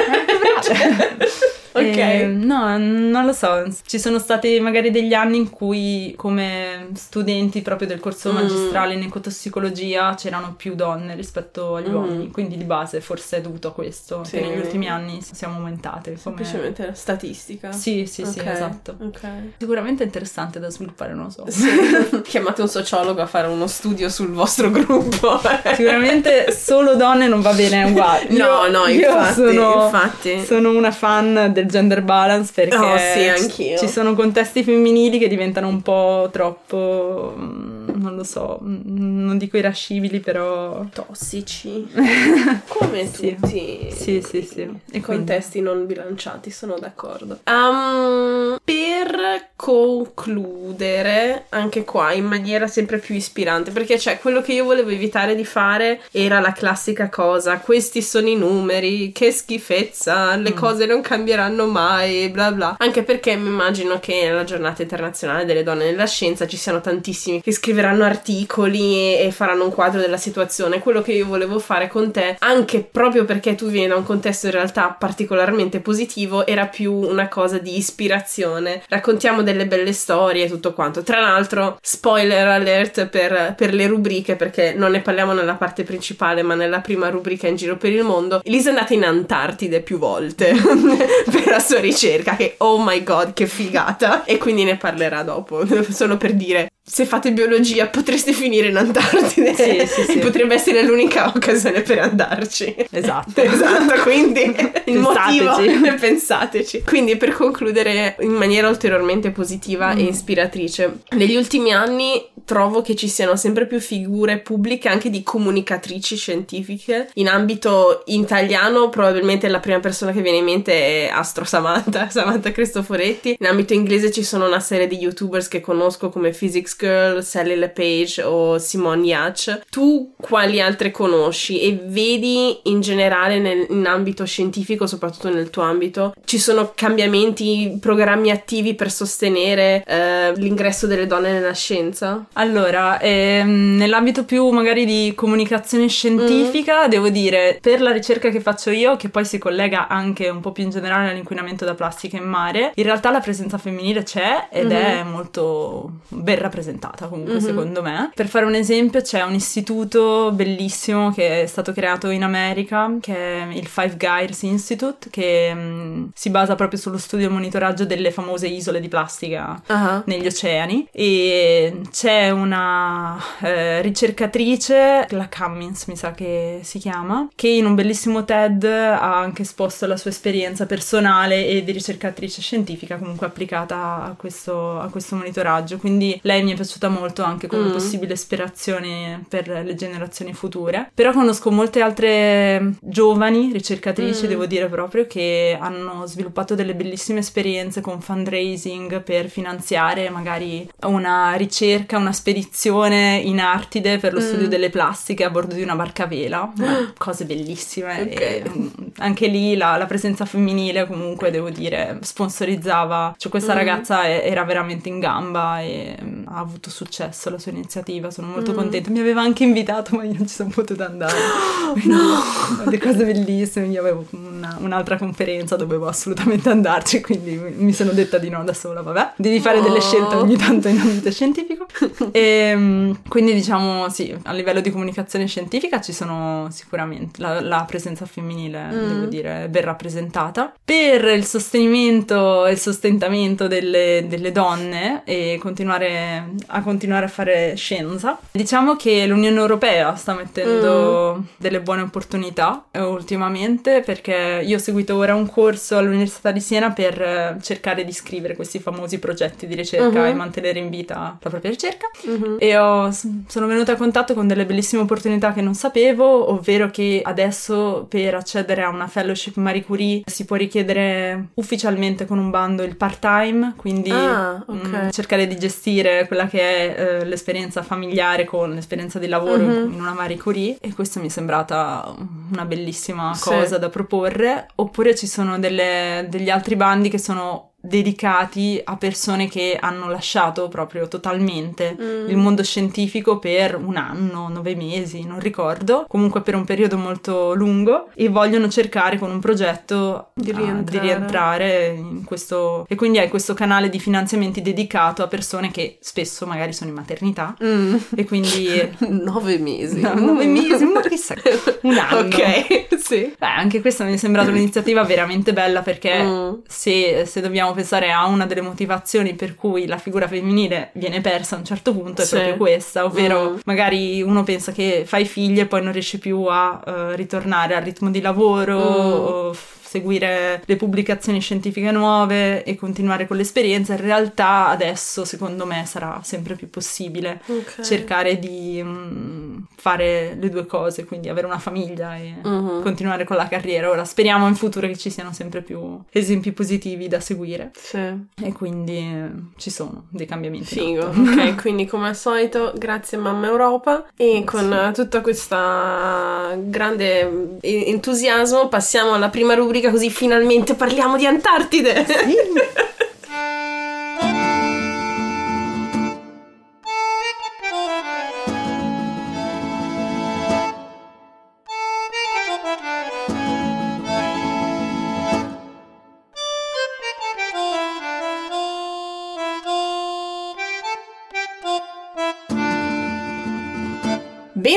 brave. (laughs) Ok. Eh, no, non lo so. Ci sono stati magari degli anni in cui, come studenti proprio del corso Mm. magistrale in ecotossicologia, c'erano più donne rispetto agli Mm. uomini. Quindi di base forse è dovuto a questo. Sì. Che negli ultimi anni siamo aumentate. Come... Semplicemente la statistica. Sì, sì, sì, Ok, esatto. Ok. Sicuramente interessante da sviluppare, non lo so. Sì. (laughs) Chiamate un sociologo a fare uno studio sul vostro gruppo. (laughs) Sicuramente solo donne non va bene uguale. No, Io- no, io infatti, sono, infatti. sono una fan del gender balance perché Oh, sì, ci sono contesti femminili che diventano un po' troppo, mm, non lo so, non dico irascibili, però... Tossici. (laughs) Come Sì. tutti. Sì, sì, sì. I E contesti non bilanciati, sono d'accordo. Um, per concludere, anche qua in maniera sempre più ispirante, perché cioè quello che io volevo evitare di fare era la classica cosa: questi sono i numeri, che schifezza, le Mm. cose non cambieranno mai, bla bla. Anche perché mi immagino che nella giornata internazionale delle donne nella scienza ci siano tantissimi che scriveranno articoli e, e faranno un quadro della situazione. Quello che io volevo fare con te, anche proprio perché tu vieni da un contesto in realtà particolarmente positivo, era più una cosa di ispirazione. Raccontiamo delle belle storie e tutto quanto. Tra l'altro, spoiler alert per, per le rubriche, perché non ne parliamo nella parte principale, ma nella prima rubrica in giro per il mondo. Elisa è andata in Antartide più volte (laughs) per la sua ricerca, che oh my god, che figata! E quindi ne parlerà dopo, (laughs) solo per dire. Se fate biologia potreste finire in Antartide. Sì, sì, sì. Potrebbe essere l'unica occasione per andarci. Esatto. (laughs) Esatto, quindi (laughs) il motivo Pensateci. (laughs) pensateci. Quindi per concludere in maniera ulteriormente positiva e Mm. ispiratrice, negli ultimi anni trovo che ci siano sempre più figure pubbliche anche di comunicatrici scientifiche. In ambito italiano probabilmente la prima persona che viene in mente è Astro Samantha, Samantha Cristoforetti. In ambito inglese ci sono una serie di youtubers che conosco come Physics Girl, Sally LePage o Simone Yach. Tu quali altre conosci e vedi in generale nel, in ambito scientifico, soprattutto nel tuo ambito, ci sono cambiamenti, programmi attivi per sostenere eh, l'ingresso delle donne nella scienza? Allora, ehm, nell'ambito più magari di comunicazione scientifica, mm. devo dire, per la ricerca che faccio io, che poi si collega anche un po' più in generale all'inquinamento da plastica in mare, in realtà la presenza femminile c'è ed mm-hmm. è molto ben rappresentata comunque mm-hmm. secondo me. Per fare un esempio c'è un istituto bellissimo che è stato creato in America, che è il Five Guys Institute, che mh, mm, si basa proprio sullo studio e monitoraggio delle famose isole di plastica uh-huh. negli oceani e c'è una eh, ricercatrice, la Cummins mi sa che si chiama, che in un bellissimo TED ha anche esposto la sua esperienza personale e di ricercatrice scientifica comunque applicata a questo, a questo monitoraggio, quindi lei mi è piaciuta molto anche come mm. possibile ispirazione per le generazioni future, però conosco molte altre giovani ricercatrici, mm. devo dire proprio, che hanno sviluppato delle bellissime esperienze con fundraising per finanziare magari una ricerca, una spedizione in Artide per lo mm. studio delle plastiche a bordo di una barca a vela. (gasps) Cose bellissime. Okay. E, mm, anche lì la, la, presenza femminile comunque devo dire sponsorizzava. Cioè questa mm. ragazza era veramente in gamba e mm, ha avuto successo la sua iniziativa. Sono molto mm. contenta. Mi aveva anche invitato (laughs) ma io non ci sono potuta andare. (gasps) no! Delle cose bellissime. Io avevo una, un'altra conferenza, dovevo assolutamente andarci quindi mi sono detta di no da sola. Vabbè, devi fare oh. delle scelte ogni tanto in ambito scientifico. e (laughs) ehm, quindi diciamo sì, a livello di comunicazione scientifica ci sono sicuramente la, la presenza femminile, mm. Devo dire, ben rappresentata. Per il sostenimento e il sostentamento delle, delle donne e continuare a continuare a fare scienza, diciamo che l'Unione Europea sta mettendo mm. delle buone opportunità eh, ultimamente perché io ho seguito ora un corso all'Università di Siena per eh, cercare di scrivere questi famosi progetti di ricerca uh-huh. e mantenere in vita la propria ricerca uh-huh. e ho, sono venuta a contatto con delle bellissime opportunità che non sapevo, ovvero che adesso per accedere a una fellowship Marie Curie si può richiedere ufficialmente con un bando il part-time, quindi ah, okay. mh, mm, cercare di gestire quella che è eh, l'esperienza familiare con l'esperienza di lavoro uh-huh. in una Marie Curie e questo mi è sembrata una bellissima cosa sì. da proporre, oppure ci sono delle, degli altri bandi che sono dedicati a persone che hanno lasciato proprio totalmente mm. il mondo scientifico per un anno, nove mesi, non ricordo, comunque per un periodo molto lungo e vogliono cercare con un progetto di rientrare, uh, di rientrare in questo e quindi hai questo canale di finanziamenti dedicato a persone che spesso magari sono in maternità mm. e quindi (laughs) nove mesi, no, nove mesi, ma (laughs) chissà, un anno. Ok, sì. Beh, anche questa mi è sembrata (clears throat) un'iniziativa veramente bella perché mm. se, se dobbiamo dobbiamo pensare a una delle motivazioni per cui la figura femminile viene persa a un certo punto, è sì. proprio questa, ovvero mm. magari uno pensa che fai figli e poi non riesce più a uh, ritornare al ritmo di lavoro. Mm. O, seguire le pubblicazioni scientifiche nuove e continuare con l'esperienza, in realtà adesso secondo me sarà sempre più possibile okay. cercare di um, fare le due cose, quindi avere una famiglia e uh-huh. continuare con la carriera. Ora speriamo in futuro che ci siano sempre più esempi positivi da seguire. Sì. E quindi eh, ci sono dei cambiamenti. Figo. ok, quindi come al solito, grazie Mamma Europa e con tutta questa grande entusiasmo passiamo alla prima rubrica rubrica così finalmente parliamo di Antartide. Sì.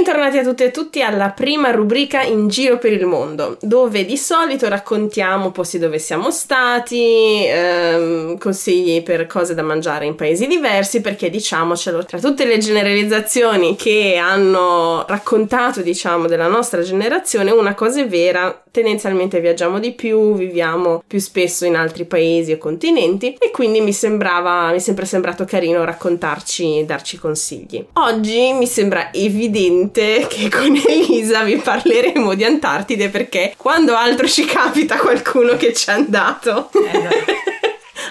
Bentornati a tutte e tutti alla prima rubrica In giro per il mondo, dove di solito raccontiamo posti dove siamo stati, ehm, consigli per cose da mangiare in paesi diversi, perché diciamocelo, tra tutte le generalizzazioni che hanno raccontato, diciamo, della nostra generazione, una cosa è vera, tendenzialmente viaggiamo di più, viviamo più spesso in altri paesi e continenti e quindi mi sembrava, mi è sempre sembrato carino raccontarci, darci consigli. Oggi mi sembra evidente (laughs) che con Elisa vi parleremo di Antartide perché quando altro ci capita qualcuno che ci è andato. Eh,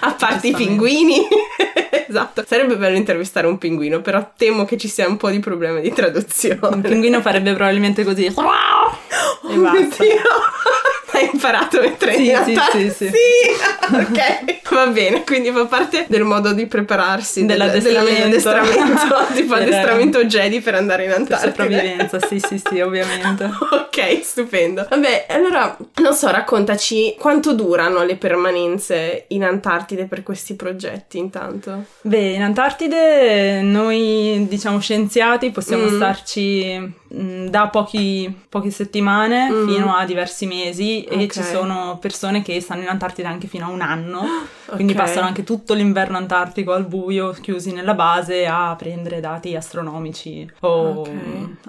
(laughs) a parte i pinguini. (laughs) esatto. Sarebbe bello intervistare un pinguino, però temo che ci sia un po' di problema di traduzione. Un pinguino farebbe probabilmente così. Oh E mio basta. Dio! (laughs) Hai imparato mentre Sì, eri sì, nata? sì, sì. (laughs) ok, (laughs) va bene, quindi fa parte del modo di prepararsi del- Dell'addestramento. dell'addestramento, tipo Per- addestramento Jedi per andare in Per Antartide. sopravvivenza, sì, sì, sì, ovviamente. Ok, stupendo. Vabbè, allora, non so, raccontaci quanto durano le permanenze in Antartide per questi progetti intanto. Beh, in Antartide noi, diciamo, scienziati possiamo Mm. starci da pochi, poche settimane Mm. fino a diversi mesi e Ok. ci sono persone che stanno in Antartide anche fino a un anno, (gasps) quindi Ok. passano anche tutto l'inverno antartico al buio, chiusi nella base a prendere dati astronomici o Ok.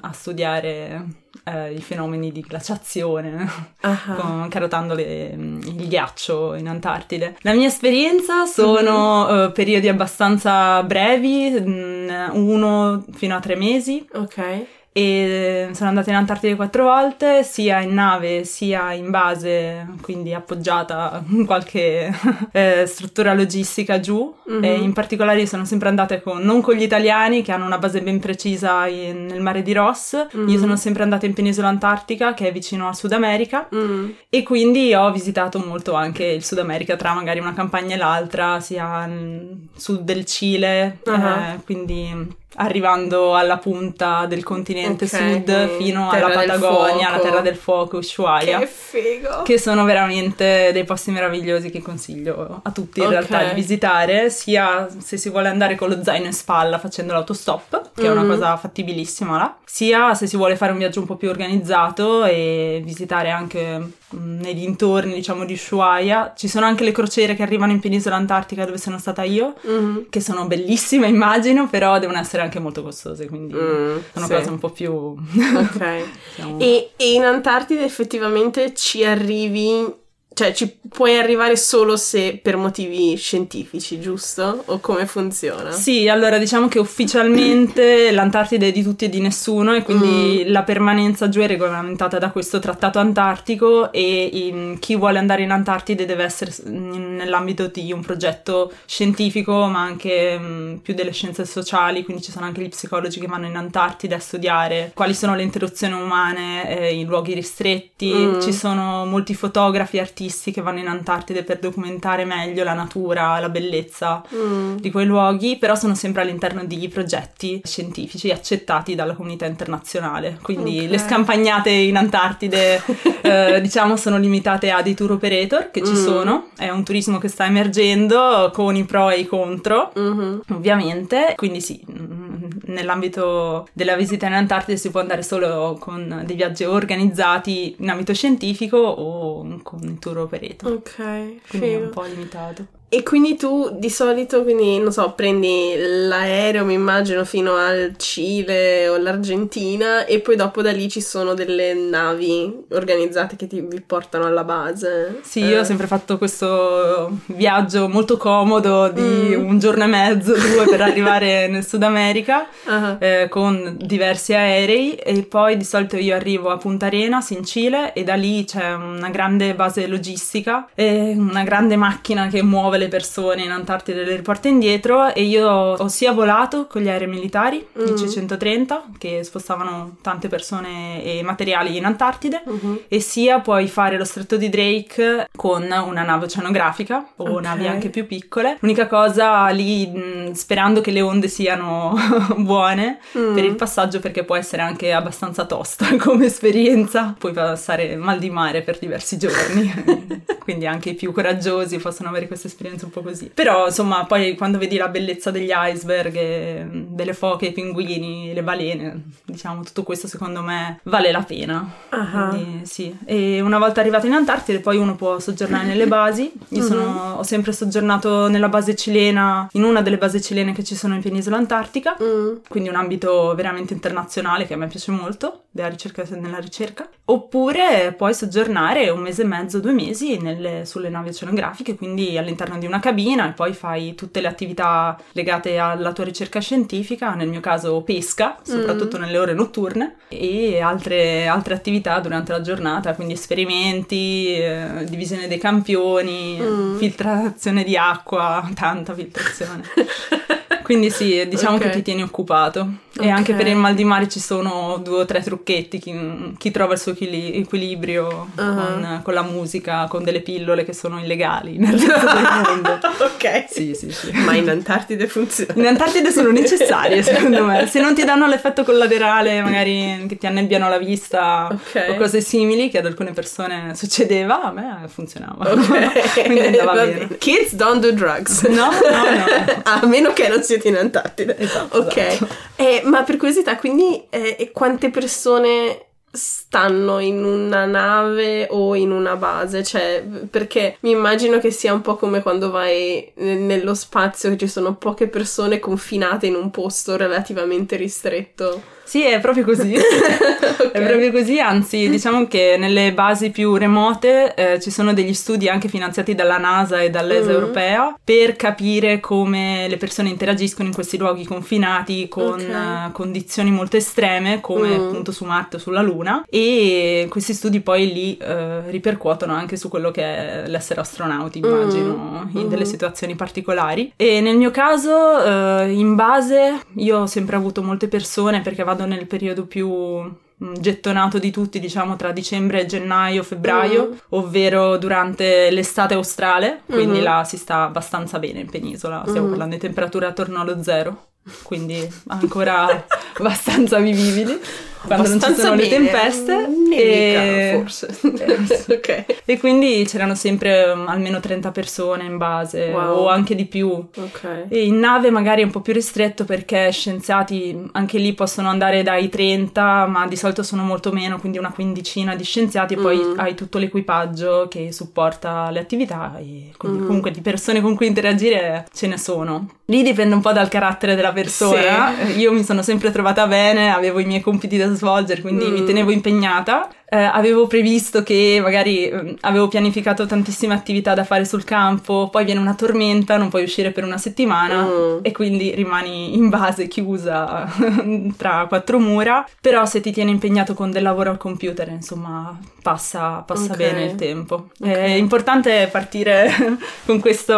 a studiare eh, i fenomeni di glaciazione. (laughs) Con- carotando le- il ghiaccio in Antartide. La mia esperienza sono eh, periodi abbastanza brevi, mh, uno fino a tre mesi. Ok. E sono andata in Antartide quattro volte, sia in nave sia in base, quindi appoggiata in (laughs) qualche (laughs) eh, struttura logistica giù. Mhm. E in particolare sono sempre andata con, non con gli italiani che hanno una base ben precisa in- nel mare di Ross, Mhm. io sono sempre andata in penisola antartica che è vicino al Sud America. Mm. E quindi ho visitato molto anche il Sud America tra magari una campagna e l'altra, sia nel sud del Cile, Ah. eh, quindi arrivando alla punta del continente Ok, sud fino Terra alla Patagonia, la. Terra del Fuoco, Ushuaia. Che figo! Che sono veramente dei posti meravigliosi che consiglio a tutti in Ok. realtà di visitare, sia se si vuole andare con lo zaino in spalla facendo l'autostop, che è una Mhm. cosa fattibilissima là, sia se si vuole fare un viaggio un po' più organizzato e visitare anche mm, nei dintorni, diciamo, di Ushuaia. Ci sono anche le crociere che arrivano in penisola antartica dove sono stata io, Mhm. che sono bellissime (laughs) immagino, però devono essere anche molto costose, quindi Mm, sono sì. cose un po' più... Ok. (laughs) diciamo- E, e in Antartide effettivamente ci arrivi, cioè ci puoi arrivare solo se per motivi scientifici, giusto? O come funziona? Sì, allora diciamo che ufficialmente (clears throat) l'Antartide è di tutti e di nessuno e quindi Mm. la permanenza giù è regolamentata da questo trattato antartico e in- chi vuole andare in Antartide deve essere in- nell'ambito di un progetto scientifico ma anche mh, più delle scienze sociali, quindi ci sono anche gli psicologi che vanno in Antartide a studiare quali sono le interruzioni umane eh, in luoghi ristretti, Mm. ci sono molti fotografi e artisti che vanno in Antartide per documentare meglio la natura, la bellezza Mm. di quei luoghi, però sono sempre all'interno di progetti scientifici accettati dalla comunità internazionale. Quindi Ok. le scampagnate in Antartide, (laughs) eh, diciamo, sono limitate a dei tour operator che ci Mm. sono. È un turismo che sta emergendo con i pro e i contro. Mhm. Ovviamente, quindi sì, mm, nell'ambito della visita in Antartide si può andare solo con dei viaggi organizzati in ambito scientifico o con i tour operator. Ok, Quindi è figo. un po' limitato. E quindi tu di solito, quindi, non so, prendi l'aereo, mi immagino, fino al Cile o l'Argentina e poi dopo da lì ci sono delle navi organizzate che ti vi portano alla base. Sì, Eh. io ho sempre fatto questo viaggio molto comodo di Mm. un giorno e mezzo, (laughs) due per arrivare nel Sud America Ah, eh, con diversi aerei e poi di solito io arrivo a Punta Arenas in Cile e da lì c'è una grande base logistica e una grande macchina che muove le persone in Antartide e le riporta indietro e io ho sia volato con gli aerei militari, Mm. i C-130, che spostavano tante persone e materiali in Antartide mhm. e sia puoi fare lo stretto di Drake con una nave oceanografica o Ok. navi anche più piccole. L'unica cosa lì, mh, sperando che le onde siano (laughs) buone Mm. per il passaggio, perché può essere anche abbastanza tosta (laughs) come esperienza, puoi passare mal di mare per diversi giorni. (laughs) Quindi anche i più coraggiosi possono avere questa esperienza un'esperienza un po' così. Però insomma poi quando vedi la bellezza degli iceberg, e delle foche, i pinguini, le balene, diciamo tutto questo secondo me vale la pena. Uh-huh. Quindi, sì. E una volta arrivato in Antartide poi uno può soggiornare nelle basi. Io uh-huh. sono, ho sempre soggiornato nella base cilena, in una delle basi cilene che ci sono in penisola antartica, uh-huh. quindi un ambito veramente internazionale che a me piace molto, della ricerca nella ricerca. Oppure puoi soggiornare un mese e mezzo, due mesi nelle, sulle navi oceanografiche, quindi all'interno di una cabina e poi fai tutte le attività legate alla tua ricerca scientifica, nel mio caso pesca, soprattutto mm. nelle ore notturne, e altre, altre, attività durante la giornata, quindi esperimenti, eh, divisione dei campioni, mm. filtrazione di acqua, tanta filtrazione. (laughs) Quindi sì, diciamo okay. che ti tieni occupato. Okay. E anche per il mal di mare ci sono due o tre trucchetti. Chi, chi trova il suo equil- equilibrio uh-huh. con, con, la musica, con delle pillole che sono illegali (laughs) nel resto del mondo. (laughs) ok. Sì, sì, sì. Ma in Antartide funziona. In Antartide sono necessarie, (laughs) secondo me. Se non ti danno l'effetto collaterale, magari che ti annebbiano la vista okay. o cose simili, che ad alcune persone succedeva, a me funzionava. Ok. Quindi andava bene. Kids don't do drugs. No, no, no. a meno che non siete in Antartide. Esatto. Ok. Esatto. Eh, ma per curiosità, quindi eh, quante persone stanno in una nave o in una base, cioè perché mi immagino che sia un po' come quando vai nello spazio che ci sono poche persone confinate in un posto relativamente ristretto. Sì, è proprio così. (laughs) (laughs) okay. È proprio così, anzi, diciamo che nelle basi più remote eh, ci sono degli studi anche finanziati dalla NASA e dall'ESA mm. europea per capire come le persone interagiscono in questi luoghi confinati con okay. uh, condizioni molto estreme, come mm. appunto su Marte o sulla Luna, e questi studi poi lì uh, ripercuotono anche su quello che è l'essere astronauti, immagino, mm. in delle situazioni particolari. E nel mio caso, uh, in base, io ho sempre avuto molte persone perché vado vado nel periodo più mm, gettonato di tutti, diciamo tra dicembre e gennaio, febbraio, mm. ovvero durante l'estate australe, quindi mm. là si sta abbastanza bene in penisola, stiamo mm. parlando di temperature attorno allo zero, quindi ancora (laughs) abbastanza vivibili quando non ci sono bene. le tempeste. Nevica, e... forse. (laughs) ok. E quindi c'erano sempre um, almeno 30 persone in base wow. o anche di più. Ok. E in nave magari è un po' più ristretto perché scienziati anche lì possono andare dai 30, ma di solito sono molto meno, quindi una quindicina di scienziati e poi mm. hai tutto l'equipaggio che supporta le attività e quindi mm. comunque di persone con cui interagire ce ne sono. Lì dipende un po' dal carattere della persona. Sì. Io mi sono sempre trovata bene, avevo i miei compiti da svolgere, quindi mm. mi tenevo impegnata eh, avevo previsto che magari eh, avevo pianificato tantissime attività da fare sul campo, poi viene una tormenta, non puoi uscire per una settimana mm. e quindi rimani in base chiusa (laughs) tra quattro mura, però se ti tieni impegnato con del lavoro al computer, insomma, passa, passa okay. bene il tempo. Okay. È importante partire (laughs) con questo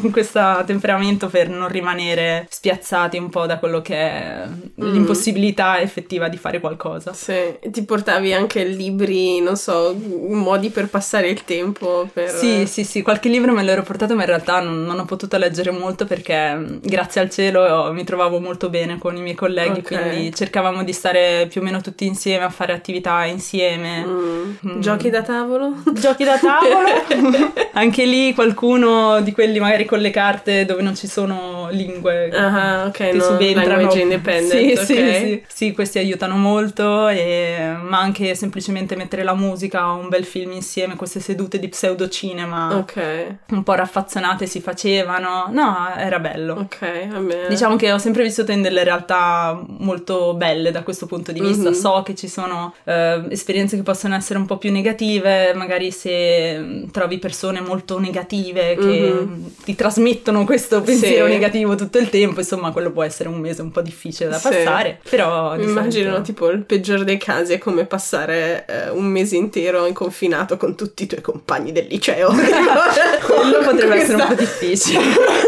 con questo temperamento per non rimanere spiazzati un po' da quello che è mm. l'impossibilità effettiva di fare qualcosa. Sì, ti portavi anche il libri, non so, modi per passare il tempo. Per... Sì, sì, sì, qualche libro me l'ero portato, ma in realtà non, non ho potuto leggere molto perché, grazie al cielo, mi trovavo molto bene con i miei colleghi, okay. quindi cercavamo di stare più o meno tutti insieme a fare attività insieme. Mm. Mm. Giochi da tavolo? (laughs) Giochi da tavolo? (laughs) Anche lì qualcuno di quelli magari con le carte dove non ci sono lingue uh-huh, okay, che no, subentrano. independent. Sì, okay. sì, sì, sì, questi aiutano molto, e, ma anche semplicemente semplicemente mettere la musica o un bel film insieme, queste sedute di pseudocinema ok un po' raffazzonate si facevano. No, era bello. Ok, va bene. Diciamo che ho sempre vissuto in delle realtà molto belle da questo punto di vista. Mm-hmm. So che ci sono eh, esperienze che possono essere un po' più negative, magari se mm, trovi persone molto negative che mm-hmm. ti trasmettono questo pensiero sì. negativo tutto il tempo, insomma, quello può essere un mese un po' difficile da sì. passare, però immagino solito... tipo il peggior dei casi è come passare eh, un mese intero inconfinato con tutti i tuoi compagni del liceo. (laughs) Quello potrebbe essere un po' difficile.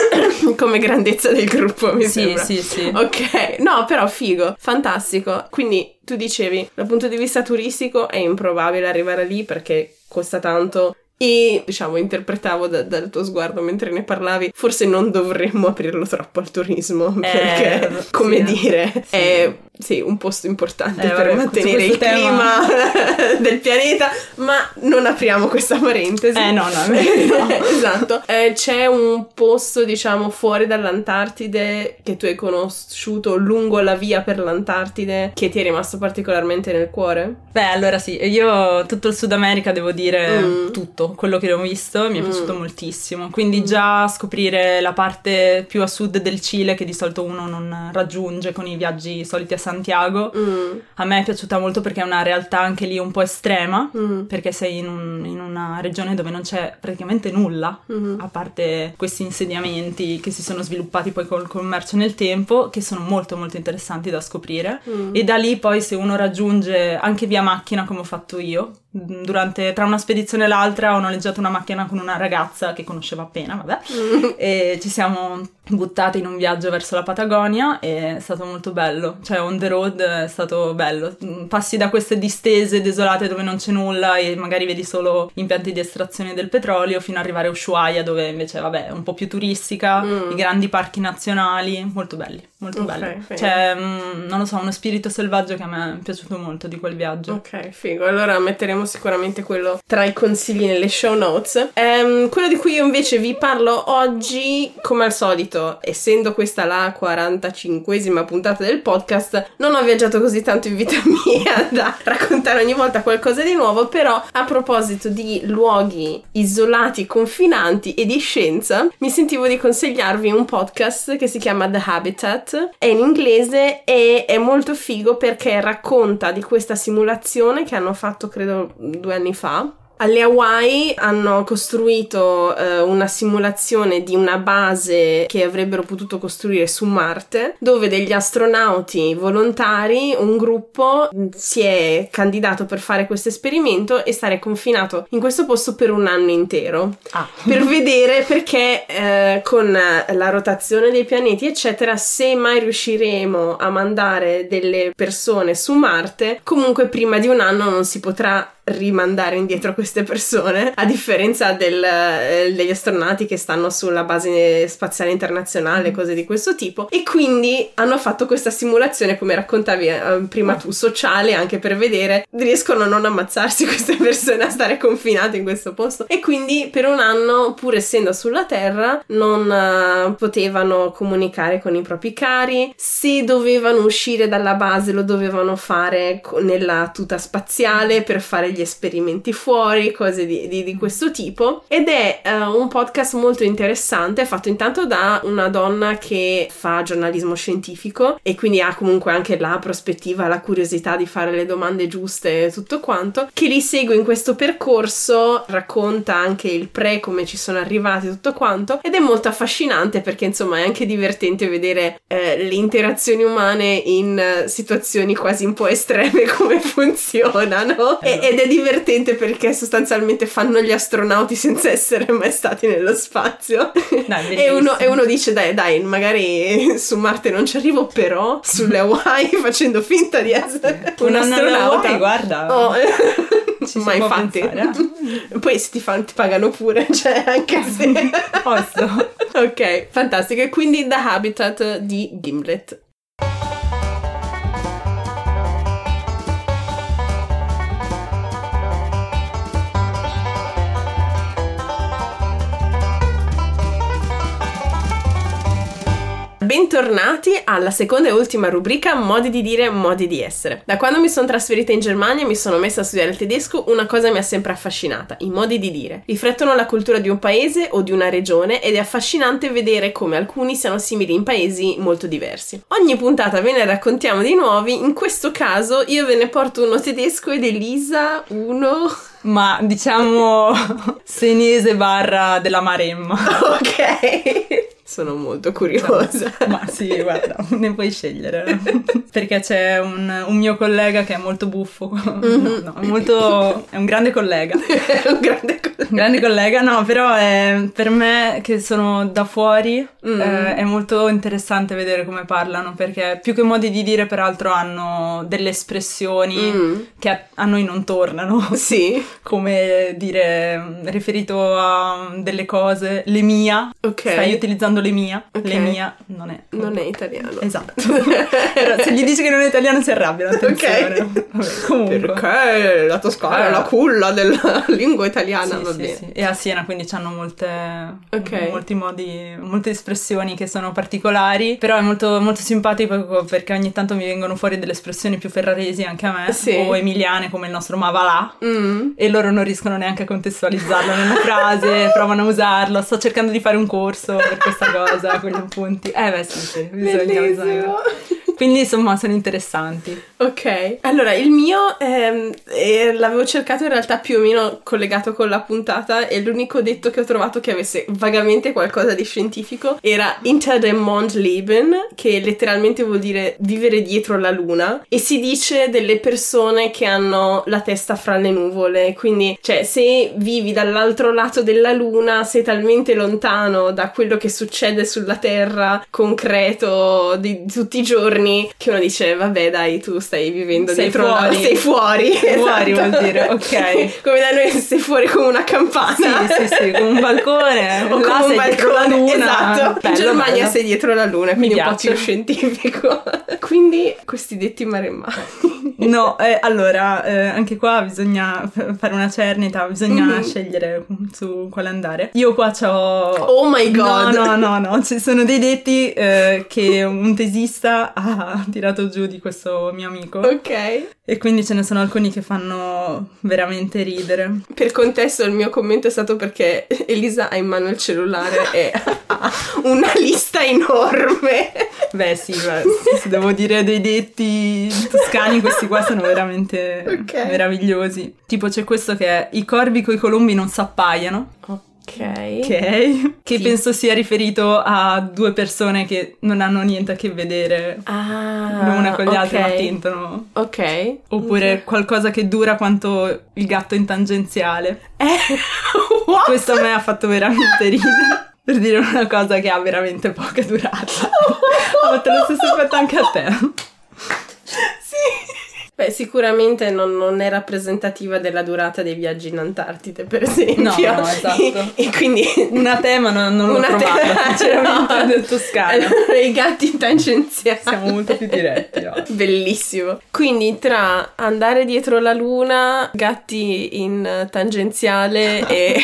(laughs) Come grandezza del gruppo, mi sì, sembra. Sì, sì, Ok, no, però figo, fantastico. Quindi tu dicevi, dal punto di vista turistico è improbabile arrivare lì perché costa tanto e diciamo interpretavo da, dal tuo sguardo mentre ne parlavi forse non dovremmo aprirlo troppo al turismo eh, perché come sì, dire sì. è sì, un posto importante Eh, per vabbè, mantenere il questo clima (laughs) del pianeta, ma non apriamo questa parentesi. Eh, no, no, (laughs) no. esatto. Eh, c'è un posto, diciamo, fuori dall'Antartide che tu hai conosciuto lungo la via per l'Antartide che ti è rimasto particolarmente nel cuore? Beh, allora sì, io tutto il Sud America devo dire Mm. tutto, quello che ho visto mi è Mm. piaciuto moltissimo. Quindi già scoprire la parte più a sud del Cile che di solito uno non raggiunge con i viaggi soliti a Santiago, Mm. a me è piaciuta molto perché è una realtà anche lì un po' estrema. Mm. Perché sei in, un- in una regione dove non c'è praticamente nulla, Mhm. a parte questi insediamenti che si sono sviluppati poi col commercio nel tempo, che sono molto molto interessanti da scoprire. Mm. E da lì poi se uno raggiunge anche via macchina come ho fatto io, durante, tra una spedizione e l'altra ho noleggiato una macchina con una ragazza che conoscevo appena, vabbè, Mm. e ci siamo buttati in un viaggio verso la Patagonia e è stato molto bello, cioè on the road è stato bello, Mm, passi da queste distese desolate dove non c'è nulla e magari vedi solo impianti di estrazione del petrolio fino ad arrivare a Ushuaia dove invece vabbè è un po' più turistica, Mm. i grandi parchi nazionali, molto belli, molto Ok, belli, figo. cioè mm, non lo so, uno spirito selvaggio che a me è piaciuto molto di quel viaggio. Ok, figo. Allora metteremo sicuramente quello tra i consigli nelle show notes. Ehm, quello di cui io invece vi parlo oggi, come al solito, essendo questa la 45esima puntata del podcast, non ho viaggiato così tanto in vita (laughs) mia da raccontare ogni volta qualcosa di nuovo, però a proposito di luoghi isolati, confinanti e di scienza, mi sentivo di consigliarvi un podcast che si chiama The Habitat, è in inglese e è molto figo perché racconta di questa simulazione che hanno fatto credo due anni fa alle Hawaii hanno costruito eh, una simulazione di una base che avrebbero potuto costruire su Marte, dove degli astronauti volontari, un gruppo, mh, si è candidato per fare questo esperimento e stare confinato in questo posto per un anno intero Ah. per vedere perché eh, con la rotazione dei pianeti eccetera se mai riusciremo a mandare delle persone su Marte comunque prima di un anno non si potrà rimandare indietro queste persone a differenza del, eh, degli astronauti che stanno sulla base spaziale internazionale cose di questo tipo. E quindi hanno fatto questa simulazione come raccontavi eh, prima tu sociale anche per vedere riescono a non ammazzarsi (laughs) queste persone a stare confinate in questo posto. E quindi per un anno pur essendo sulla Terra non eh, potevano comunicare con i propri cari. Se dovevano uscire dalla base lo dovevano fare nella tuta spaziale per fare gli esperimenti fuori cose di, di- di questo tipo. Ed è eh, un podcast molto interessante fatto intanto da una donna che fa giornalismo scientifico e quindi ha comunque anche la prospettiva la curiosità di fare le domande giuste e tutto quanto che li segue in questo percorso racconta anche il pre come ci sono arrivati tutto quanto ed è molto affascinante perché insomma è anche divertente vedere eh, le interazioni umane in eh, situazioni quasi un po' estreme (laughs) come funzionano e- ed è divertente perché sostanzialmente fanno gli astronauti senza essere mai stati nello spazio. Dai, (laughs) e, uno, e uno dice dai dai magari su Marte non ci arrivo però sulle Hawaii (laughs) facendo finta di essere un astronauta Hawaii, guarda. Oh, (laughs) ma infatti pensare, poi se ti, fan- ti pagano pure cioè anche se Posso. ok fantastico. E quindi The Habitat di Gimlet Bentornati alla seconda e ultima rubrica Modi di dire, modi di essere. Da quando mi sono trasferita in Germania e mi sono messa a studiare il tedesco, una cosa mi ha sempre affascinata, i modi di dire. Riflettono la cultura di un paese o di una regione ed è affascinante vedere come alcuni siano simili in paesi molto diversi. Ogni puntata ve ne raccontiamo di nuovi, in questo caso io ve ne porto uno tedesco ed Elisa uno... (laughs) Ma diciamo (laughs) senese barra della Maremma. ok. Sono molto curiosa. (laughs) Ma sì, guarda, ne puoi scegliere. (laughs) Perché c'è un, un mio collega che è molto buffo. (laughs) No, no, è molto. è un grande collega. Un grande cosa. Un grande collega, no, però è- per me che sono da fuori Mm. eh, è molto interessante vedere come parlano perché più che modi di dire peraltro hanno delle espressioni Mm. che a, a noi non tornano. Sì, Come dire, mm, riferito a delle cose, le mia, ok. stai utilizzando l'emia. Ok. L'emia non è. Non è italiano. Esatto. Se gli dici che non è italiano si arrabbia, attenzione. Ok. Vabbè, comunque. Perché la Toscana è Ah. la culla della (laughs) lingua italiana, Sì, va sì, bene. sì. E a Siena quindi hanno molte, Ok. molti modi, molte espressioni che sono particolari, però è molto, molto simpatico perché ogni tanto mi vengono fuori delle espressioni più ferraresi anche a me, Sì. o emiliane come il nostro Mavalà. Mm. E loro non riescono neanche a contestualizzarlo nella frase, (laughs) provano a usarlo. Sto cercando di fare un corso per questa cosa, con gli appunti. Eh beh, sì, sì, bisogna, bisogna. Bellissimo. Quindi insomma sono interessanti. Ok, allora il mio ehm, eh, l'avevo cercato in realtà più o meno collegato con la puntata e l'unico detto che ho trovato che avesse vagamente qualcosa di scientifico era Inter dem Mond leben, che letteralmente vuol dire vivere dietro la luna e si dice delle persone che hanno la testa fra le nuvole, quindi cioè se vivi dall'altro lato della luna sei talmente lontano da quello che succede sulla Terra concreto di tutti i giorni che uno dice vabbè dai tu stai vivendo Sei dietro la fuori. (laughs) sei fuori Fuori esatto. vuol dire, ok. (laughs) come da noi sei fuori come una campana Sì, sì, sì, con un balcone. o come un balcone (laughs) luna. esatto in Germania bello. sei dietro la luna quindi un po' piace. più scientifico quindi questi detti maremmani No, eh, allora, eh, anche qua bisogna fare una cernita, bisogna Mhm. scegliere su quale andare. Io qua c'ho... oh my god No, no, no, no, ci sono dei detti eh, che un tesista ha tirato giù di questo mio amico ok e quindi ce ne sono alcuni che fanno veramente ridere. Per contesto il mio commento è stato perché Elisa ha in mano il cellulare e ha una lista enorme. Beh sì, beh, se devo dire dei detti toscani, questi qua sono veramente Ok. meravigliosi. Tipo c'è questo che è i corvi coi colombi non s'appaiano. Ok. Ok, che Sì. penso sia riferito a due persone che non hanno niente a che vedere Ah, l'una con gli altri ok. ma tentano. Ok. Oppure qualcosa che dura quanto il gatto in tangenziale. Eh, (laughs) what? Questo a me ha fatto veramente ridere. Per dire una cosa che ha veramente poca durata. (laughs) Ho fatto lo stesso effetto anche a te. Beh, sicuramente non, non è rappresentativa della durata dei viaggi in Antartide, per esempio. No, no, esatto. (laughs) E, quindi... (laughs) Una tema non, non l'ho Una te- trovata, sinceramente, (laughs) no. del Toscano. Allora, I gatti tangenziali. Siamo molto più diretti, no? Bellissimo. Quindi tra andare dietro la luna, gatti in tangenziale e...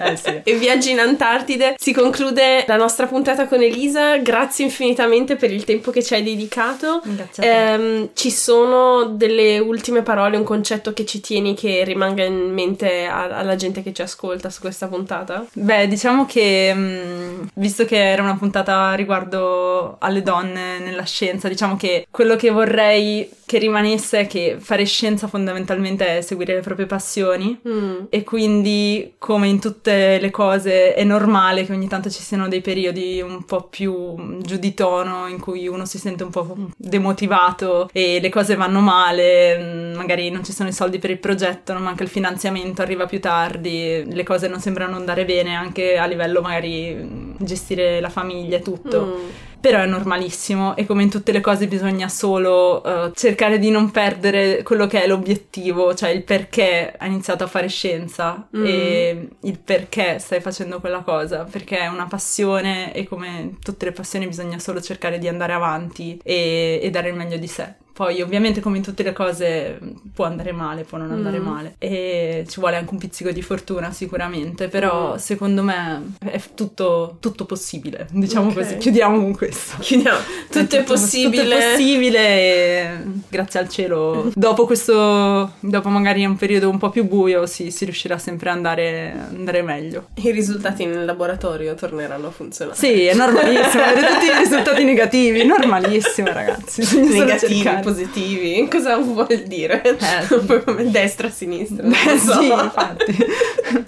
Eh sì. e viaggi in Antartide, si conclude la nostra puntata con Elisa. Grazie infinitamente per il tempo che ci hai dedicato. Grazie a te. Ehm, ci sono delle ultime parole, un concetto che ci tieni che rimanga in mente a- alla gente che ci ascolta su questa puntata? Beh, diciamo che mh, visto che era una puntata riguardo alle donne nella scienza, diciamo che quello che vorrei che rimanesse è che fare scienza fondamentalmente è seguire le proprie passioni. Mm. E quindi, come in tutte le cose, è normale che ogni tanto ci siano dei periodi un po' più giù di tono in cui uno si sente un po' demotivato e le cose vanno male, mm, magari non ci sono i soldi per il progetto, non manca il finanziamento, arriva più tardi, le cose non sembrano andare bene anche a livello magari mm, gestire la famiglia e tutto. Mm. Però è normalissimo e come in tutte le cose bisogna solo eh, cercare di non perdere quello che è l'obiettivo, cioè il perché hai iniziato a fare scienza Mm. e il perché stai facendo quella cosa, perché è una passione e come tutte le passioni bisogna solo cercare di andare avanti e, e dare il meglio di sé. Poi ovviamente come in tutte le cose può andare male, può non andare Mm. male e ci vuole anche un pizzico di fortuna sicuramente, però Mm. secondo me è tutto, tutto possibile, diciamo Ok. così, chiudiamo con questo. Chiudiamo. Tutto è possibile. Tutto è possibile e grazie al cielo. Dopo questo, dopo magari un periodo un po' più buio, si, si riuscirà sempre ad andare, andare meglio. I risultati nel laboratorio torneranno a funzionare. Sì, è normalissimo, avere tutti i risultati negativi, normalissimo ragazzi. (laughs) Negativi. Positivi, (laughs) cosa vuol dire? Eh. (laughs) Destra, sinistra. Beh, so. sì, infatti.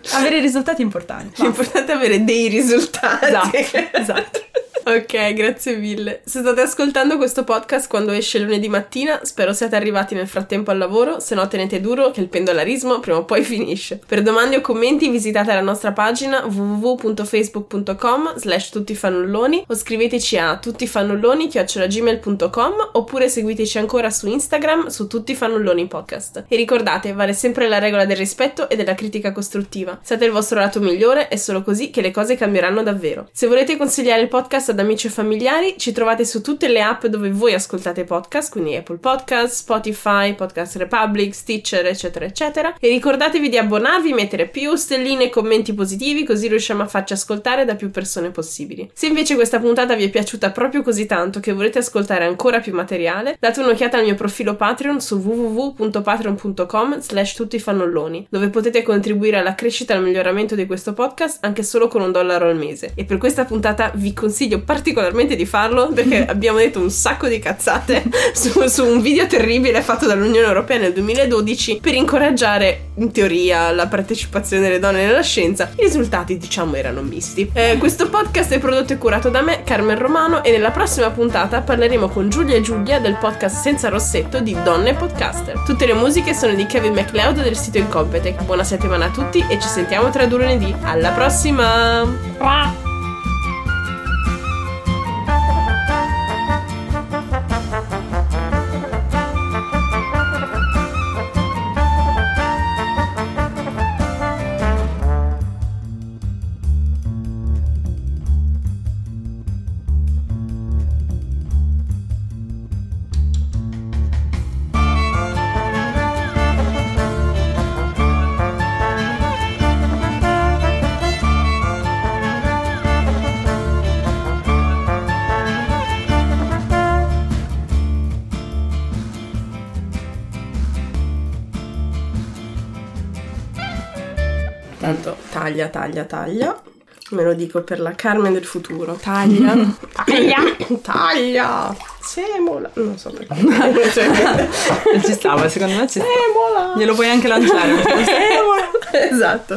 (laughs) Avere risultati importanti. L'importante è avere dei risultati. Esatto, esatto. Ok, grazie mille. Se state ascoltando questo podcast quando esce lunedì mattina, spero siate arrivati nel frattempo al lavoro, se no tenete duro che il pendolarismo prima o poi (laughs) finisce. Per domande o commenti visitate la nostra pagina www.facebook.com slash tuttifannulloni o scriveteci a tuttifannulloni.gmail.com oppure seguiteci ancora su Instagram su Tuttifannulloni Podcast. E ricordate, vale sempre la regola del rispetto e della critica costruttiva. Siate il vostro lato migliore, è solo così che le cose cambieranno davvero. Se volete consigliare il podcast ad amici e familiari, ci trovate su tutte le app dove voi ascoltate podcast, quindi Apple Podcast, Spotify, Podcast Republic, Stitcher, eccetera, eccetera. E ricordatevi di abbonarvi, mettere più stelline e commenti positivi, così riusciamo a farci ascoltare da più persone possibili. Se invece questa puntata vi è piaciuta proprio così tanto che volete ascoltare ancora più materiale, date un'occhiata al mio profilo Patreon su www.patreon.com slash tuttifannolloni, dove potete contribuire alla crescita e al miglioramento di questo podcast anche solo con un dollaro al mese. E per questa puntata vi consiglio particolarmente di farlo perché (laughs) abbiamo detto un sacco di cazzate (laughs) su, su un video terribile fatto dall'Unione Europea nel 2012 per incoraggiare, in teoria, la partecipazione delle donne nella scienza. I risultati, diciamo, erano misti. Eh, questo podcast è prodotto e curato da me, Carmen Romano, e nella prossima puntata parleremo con Giulia e Giulia del podcast Senza Rossetto di Donne Podcaster. Tutte le musiche sono di Kevin MacLeod del sito Incompetech. Buona settimana a tutti e ci sentiamo tra due lunedì. Alla prossima! Taglia, taglia, taglia. Me lo dico per la Carmen del futuro. Taglia, (coughs) taglia, taglia. Semola. Non so perché. Non (laughs) ci stava, secondo me ci stava. Semola. Glielo puoi anche lanciare. Semola. Esatto.